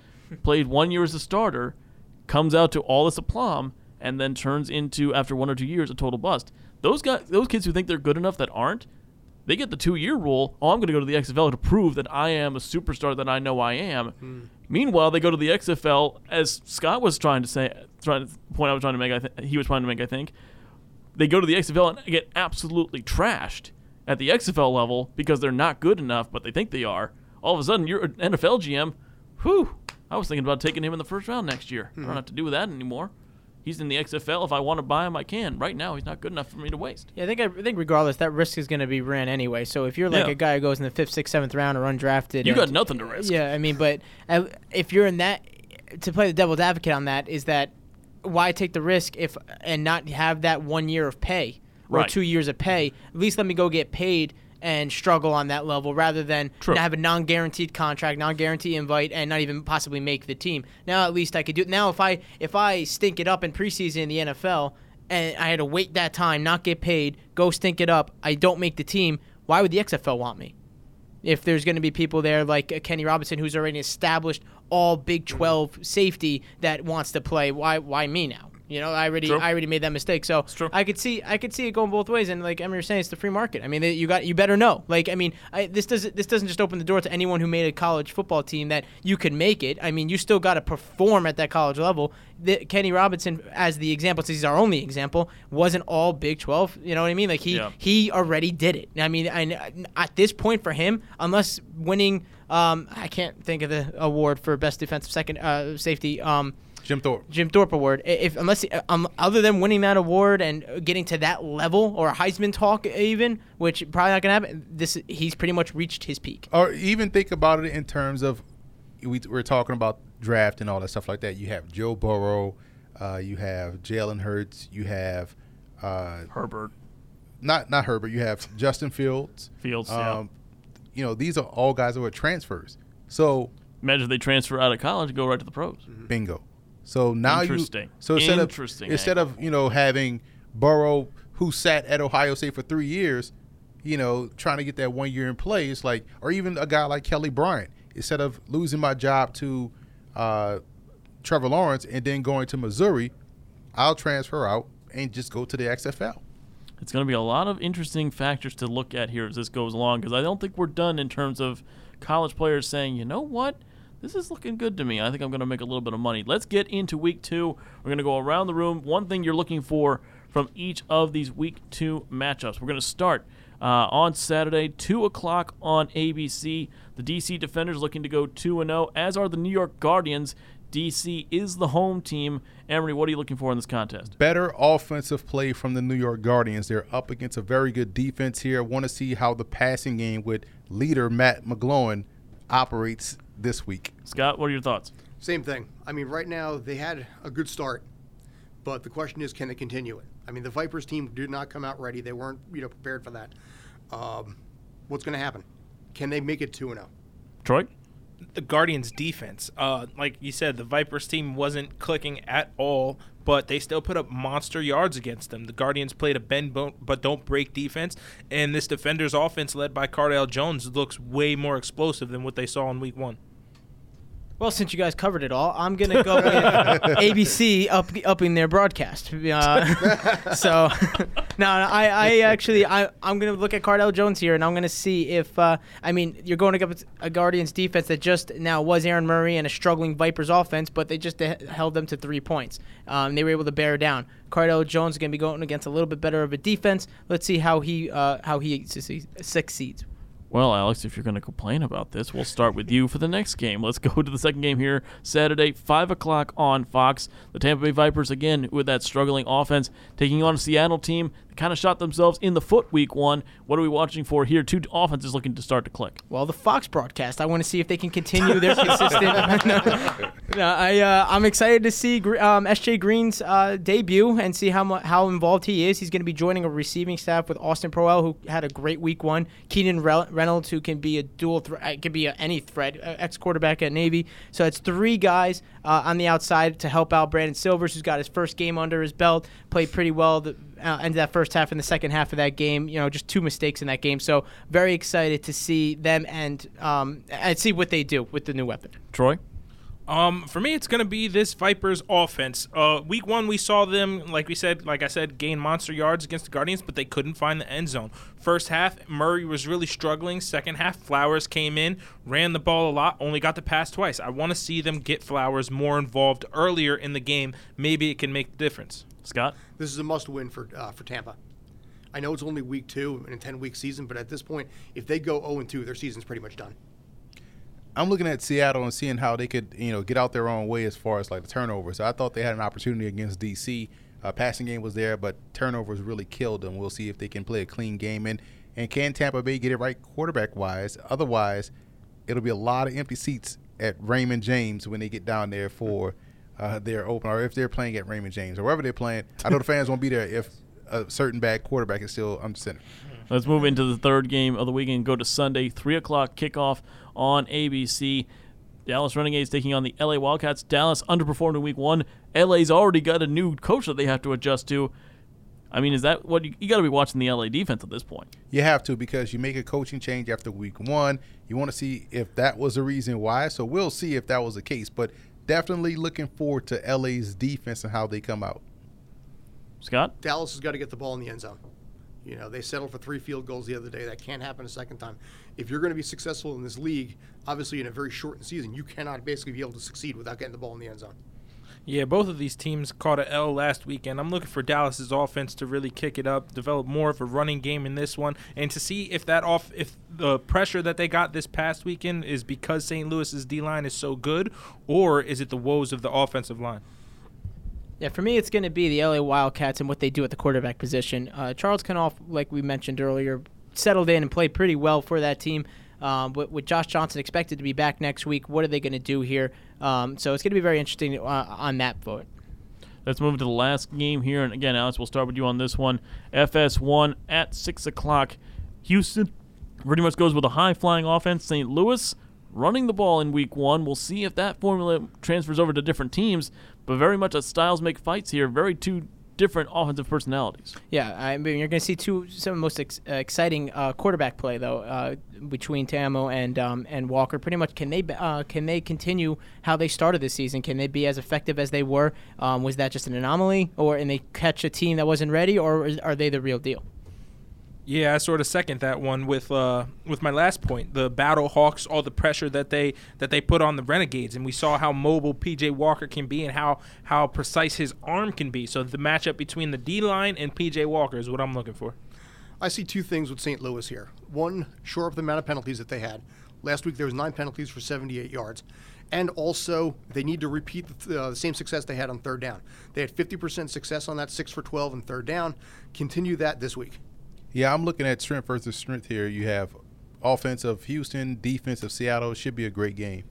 played one year as a starter, comes out to all this aplomb, and then turns into after one or two years a total bust. Those guys, those kids who think they're good enough that aren't, they get the two-year rule. Oh, I'm going to go to the XFL to prove that I am a superstar that I know I am. Hmm. Meanwhile, they go to the XFL as Scott was trying to say, trying to point I was trying to make. I th- he was trying to make. I think they go to the XFL and get absolutely trashed at the XFL level because they're not good enough, but they think they are. All of a sudden, you're an NFL GM. Whew! I was thinking about taking him in the first round next year. I don't hmm. have to do with that anymore. He's in the XFL. If I want to buy him, I can. Right now, he's not good enough for me to waste. Yeah, I think I think regardless, that risk is going to be ran anyway. So if you're like Yeah. a guy who goes in the fifth, sixth, seventh round or undrafted, You and- got nothing to risk. Yeah, I mean, but if you're in that, to play the devil's advocate on that is that why take the risk if and not have that one year of pay or Right. two years of pay? At least let me go get paid and struggle on that level rather than have a non-guaranteed contract, non-guaranteed invite, and not even possibly make the team. Now at least I could do it. Now if I if I stink it up in preseason in the NFL and I had to wait that time, not get paid, go stink it up, I don't make the team. Why would the XFL want me? if there's going to be people there like uh, Kenny Robinson, who's already established all Big 12 safety that wants to play, why why me now? You know, I already True. I already made that mistake. So. I could see I could see it going both ways. And like Emily was saying, it's the free market. I mean, you got you better know. Like I mean, I, this doesn't this doesn't just open the door to anyone who made a college football team that you could make it. I mean, you still got to perform at that college level. The, Kenny Robinson, as the example, since he's our only example, wasn't all Big 12. You know what I mean? Like he Yeah. he already did it. I mean, I, at this point for him, unless winning, um, I can't think of the award for best defensive second uh, safety. Um, Jim Thorpe. Jim Thorpe Award. If unless um, other than winning that award and getting to that level or a Heisman talk even, which probably not gonna happen. This he's pretty much reached his peak. Or even think about it in terms of we, we're talking about draft and all that stuff like that. You have Joe Burrow, uh, you have Jalen Hurts, you have uh, Herbert, not not Herbert, you have Justin Fields. Fields. yeah. Um, You know, these are all guys that were transfers. So Imagine if they transfer out of college and go right to the pros. bingo. So now Interesting. you so instead Interesting of instead of you know having Burrow who sat at Ohio State for three years, you know trying to get that one year in play, it's like or even a guy like Kelly Bryant instead of losing my job to uh, Trevor Lawrence and then going to Missouri, I'll transfer out and just go to the XFL. It's going to be a lot of interesting factors to look at here as this goes along because I don't think we're done in terms of college players saying, you know what, this is looking good to me. I think I'm going to make a little bit of money. Let's get into week two. We're going to go around the room. One thing you're looking for from each of these week two matchups. We're going to start uh, on Saturday, 2 o'clock on ABC. The DC Defenders looking to go 2 0, as are the New York Guardians. DC is the home team. Emery, what are you looking for in this contest? better offensive play from the New York Guardians. They're up against a very good defense here. I want to see how the passing game with leader Matt McGloin operates this week. Scott, what are your thoughts? Same thing. I mean, right now they had a good start, but the question is, can they continue it? I mean, the Vipers team did not come out ready. They weren't, you know, prepared for that. Um, what's going to happen? Can they make it two and oh? zero? Troy? the Guardians defense. Uh, like you said, the Vipers team wasn't clicking at all, but they still put up monster yards against them. The Guardians played a bend bo- but don't break defense, and this defender's offense, led by Cardale Jones, looks way more explosive than what they saw in Week One. Well, since you guys covered it all, I'm gonna go with ABC up upping their broadcast. Uh, so, no, I, I actually, I, I'm gonna look at Cardale Jones here, and I'm gonna see if, uh, I mean, you're going against a Guardians defense that just now was Aaron Murray and a struggling Vipers offense, but they just held them to three points. Um, they were able to bear down. Cardale Jones is gonna be going against a little bit better of a defense. Let's see how he, uh, how he succeeds- succeeds. Well, Alex, if you're going to complain about this, we'll start with you for the next game. Let's go to the second game here, Saturday, 5 o'clock on Fox. The Tampa Bay Vipers, again, with that struggling offense, taking on a Seattle team kind of shot themselves in the foot week one. What are we watching for here? Two offenses looking to start to click. Well, the Fox broadcast. I want to see if they can continue their consistent. no, no, I uh, I'm excited to see um, SJ Green's uh, debut and see how mu- how involved he is. He's going to be joining a receiving staff with Austin Proehl, who had a great week one. Keenan Re- Reynolds, who can be a dual threat, uh, can be a, any threat, uh, ex quarterback at Navy. So it's three guys uh, on the outside to help out Brandon Silvers, who's got his first game under his belt, played pretty well. The, uh, ended that first half and the second half of that game. You know, just two mistakes in that game. So very excited to see them and um, and see what they do with the new weapon. Troy? Um, for me, it's going to be this Vipers offense. Uh, week one, we saw them, like we said, like I said, gain monster yards against the Guardians, but they couldn't find the end zone. First half, Murray was really struggling. Second half, Flowers came in, ran the ball a lot, only got the pass twice. I want to see them get Flowers more involved earlier in the game. Maybe it can make the difference. Scott? This is a must-win for uh, for Tampa. I know it's only week two in a ten-week season, but at this point, if they go zero and two, their season's pretty much done. I'm looking at Seattle and seeing how they could, you know, get out their own way as far as like the turnovers. So I thought they had an opportunity against DC. Uh, passing game was there, but turnovers really killed them. We'll see if they can play a clean game and and can Tampa Bay get it right quarterback wise. Otherwise, it'll be a lot of empty seats at Raymond James when they get down there for uh, their open, or if they're playing at Raymond James or wherever they're playing. I know the fans won't be there if a certain bad quarterback is still under center. Let's move into the third game of the weekend. Go to Sunday, three o'clock kickoff on ABC. Dallas Renegades taking on the LA Wildcats. Dallas underperformed in week one. LA's already got a new coach that they have to adjust to. I mean, is that what you, you got to be watching the LA defense at this point? You have to because you make a coaching change after week one. You want to see if that was the reason why. So we'll see if that was the case. But definitely looking forward to LA's defense and how they come out. Scott? Dallas has got to get the ball in the end zone. You know, they settled for three field goals the other day. That can't happen a second time. If you're going to be successful in this league, obviously in a very shortened season, you cannot basically be able to succeed without getting the ball in the end zone. Yeah, both of these teams caught a L last weekend. I'm looking for Dallas's offense to really kick it up, develop more of a running game in this one, and to see if that off if the pressure that they got this past weekend is because St. Louis's D line is so good, or is it the woes of the offensive line? Yeah, for me, it's going to be the LA Wildcats and what they do at the quarterback position. Uh, Charles Kanoff, like we mentioned earlier, settled in and played pretty well for that team. Um, with, with, Josh Johnson expected to be back next week, what are they going to do here? Um, so it's going to be very interesting uh, on that vote. Let's move to the last game here. And again, Alex, we'll start with you on this one. FS1 at 6 o'clock. Houston pretty much goes with a high flying offense. St. Louis running the ball in week one. We'll see if that formula transfers over to different teams, but very much a styles make fights here. Very two different offensive personalities. Yeah, I mean you're going to see two some of the most ex- uh, exciting uh, quarterback play though uh, between Ta'amu and um, and Walker. Pretty much, can they uh, can they continue how they started this season? Can they be as effective as they were? Um, was that just an anomaly, or and they catch a team that wasn't ready, or are they the real deal? Yeah, I sort of second that one with uh, with my last point. The Battle Hawks, all the pressure that they that they put on the Renegades, and we saw how mobile PJ Walker can be and how how precise his arm can be. So the matchup between the D line and PJ Walker is what I'm looking for. I see two things with St. Louis here. One, shore up the amount of penalties that they had. Last week there was nine penalties for 78 yards, and also they need to repeat the, uh, the same success they had on third down. They had 50% success on that, six for 12 and third down. Continue that this week. Yeah, I'm looking at strength versus strength here. You have offense of Houston, defense of Seattle. It should be a great game.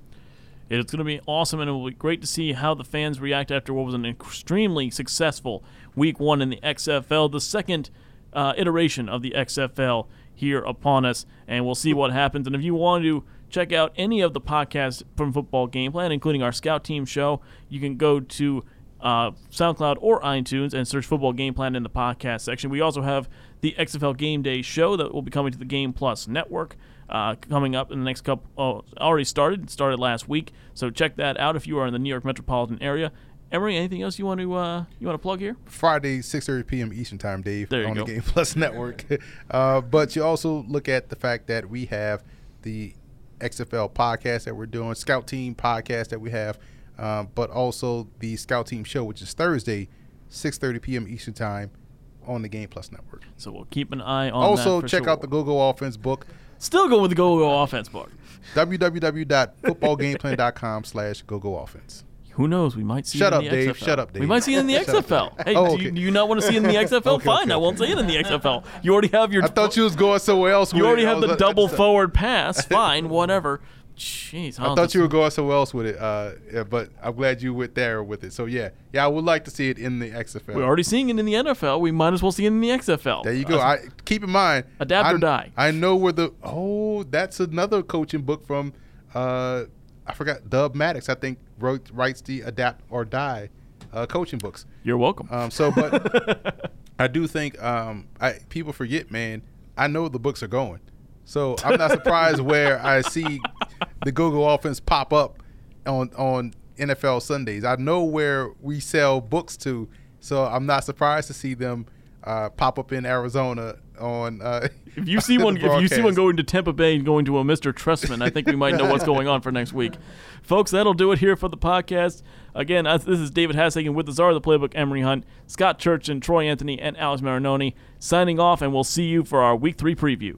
It's going to be awesome, and it will be great to see how the fans react after what was an extremely successful week one in the XFL, the second uh, iteration of the XFL here upon us, and we'll see what happens. And if you want to check out any of the podcasts from Football Game Plan, including our Scout Team show, you can go to uh, SoundCloud or iTunes and search Football Game Plan in the podcast section. We also have the XFL Game Day show that will be coming to the Game Plus network. Uh, coming up in the next couple, oh, already started, started last week. So check that out if you are in the New York metropolitan area. Emery, anything else you want to uh, you want to plug here? Friday, six thirty p.m. Eastern Time, Dave, on go. the Game Plus Network. uh, but you also look at the fact that we have the XFL podcast that we're doing, Scout Team podcast that we have, um, but also the Scout Team show, which is Thursday, six thirty p.m. Eastern Time on the Game Plus Network. So we'll keep an eye on. Also, check sure. out the Go Go Offense book. Still going with the Go Go Offense book. www.footballgameplan.com slash Go Go Offense. Who knows? We might see Shut it up, the Dave. XFL. Shut up, Dave. We might see it in the XFL. Hey, Oh, do, you, do you not want to see it in the XFL? Okay, Fine, okay, I won't okay. say it in the XFL. You already have your. I thought you was going somewhere else. You already have the like- double forward pass. Fine, whatever. Jeez, I thought you were going somewhere else with it, uh, yeah, but I'm glad you went there with it. So yeah, yeah, I would like to see it in the XFL. We're already seeing it in the NFL. We might as well see it in the XFL. There you go. Uh, I keep in mind. Adapt I, or die. I know where the oh, that's another coaching book from. Uh, I forgot Dub Maddox. I think wrote writes the Adapt or Die uh, coaching books. You're welcome. Um, so, but I do think um, I people forget, man. I know the books are going, so I'm not surprised where I see the Go Go offense pop up on on NFL Sundays. I know where we sell books to, so I'm not surprised to see them uh, pop up in Arizona on. Uh, if you see one, if you see one going to Tampa Bay and going to a Mr. Trestman, I think we might know what's going on for next week, folks. That'll do it here for the podcast. Again, this is David Hassagen with the Czar of the Playbook, Emery Hunt, Scott Church, and Troy Anthony, and Alex Marinoni signing off, and we'll see you for our Week Three preview.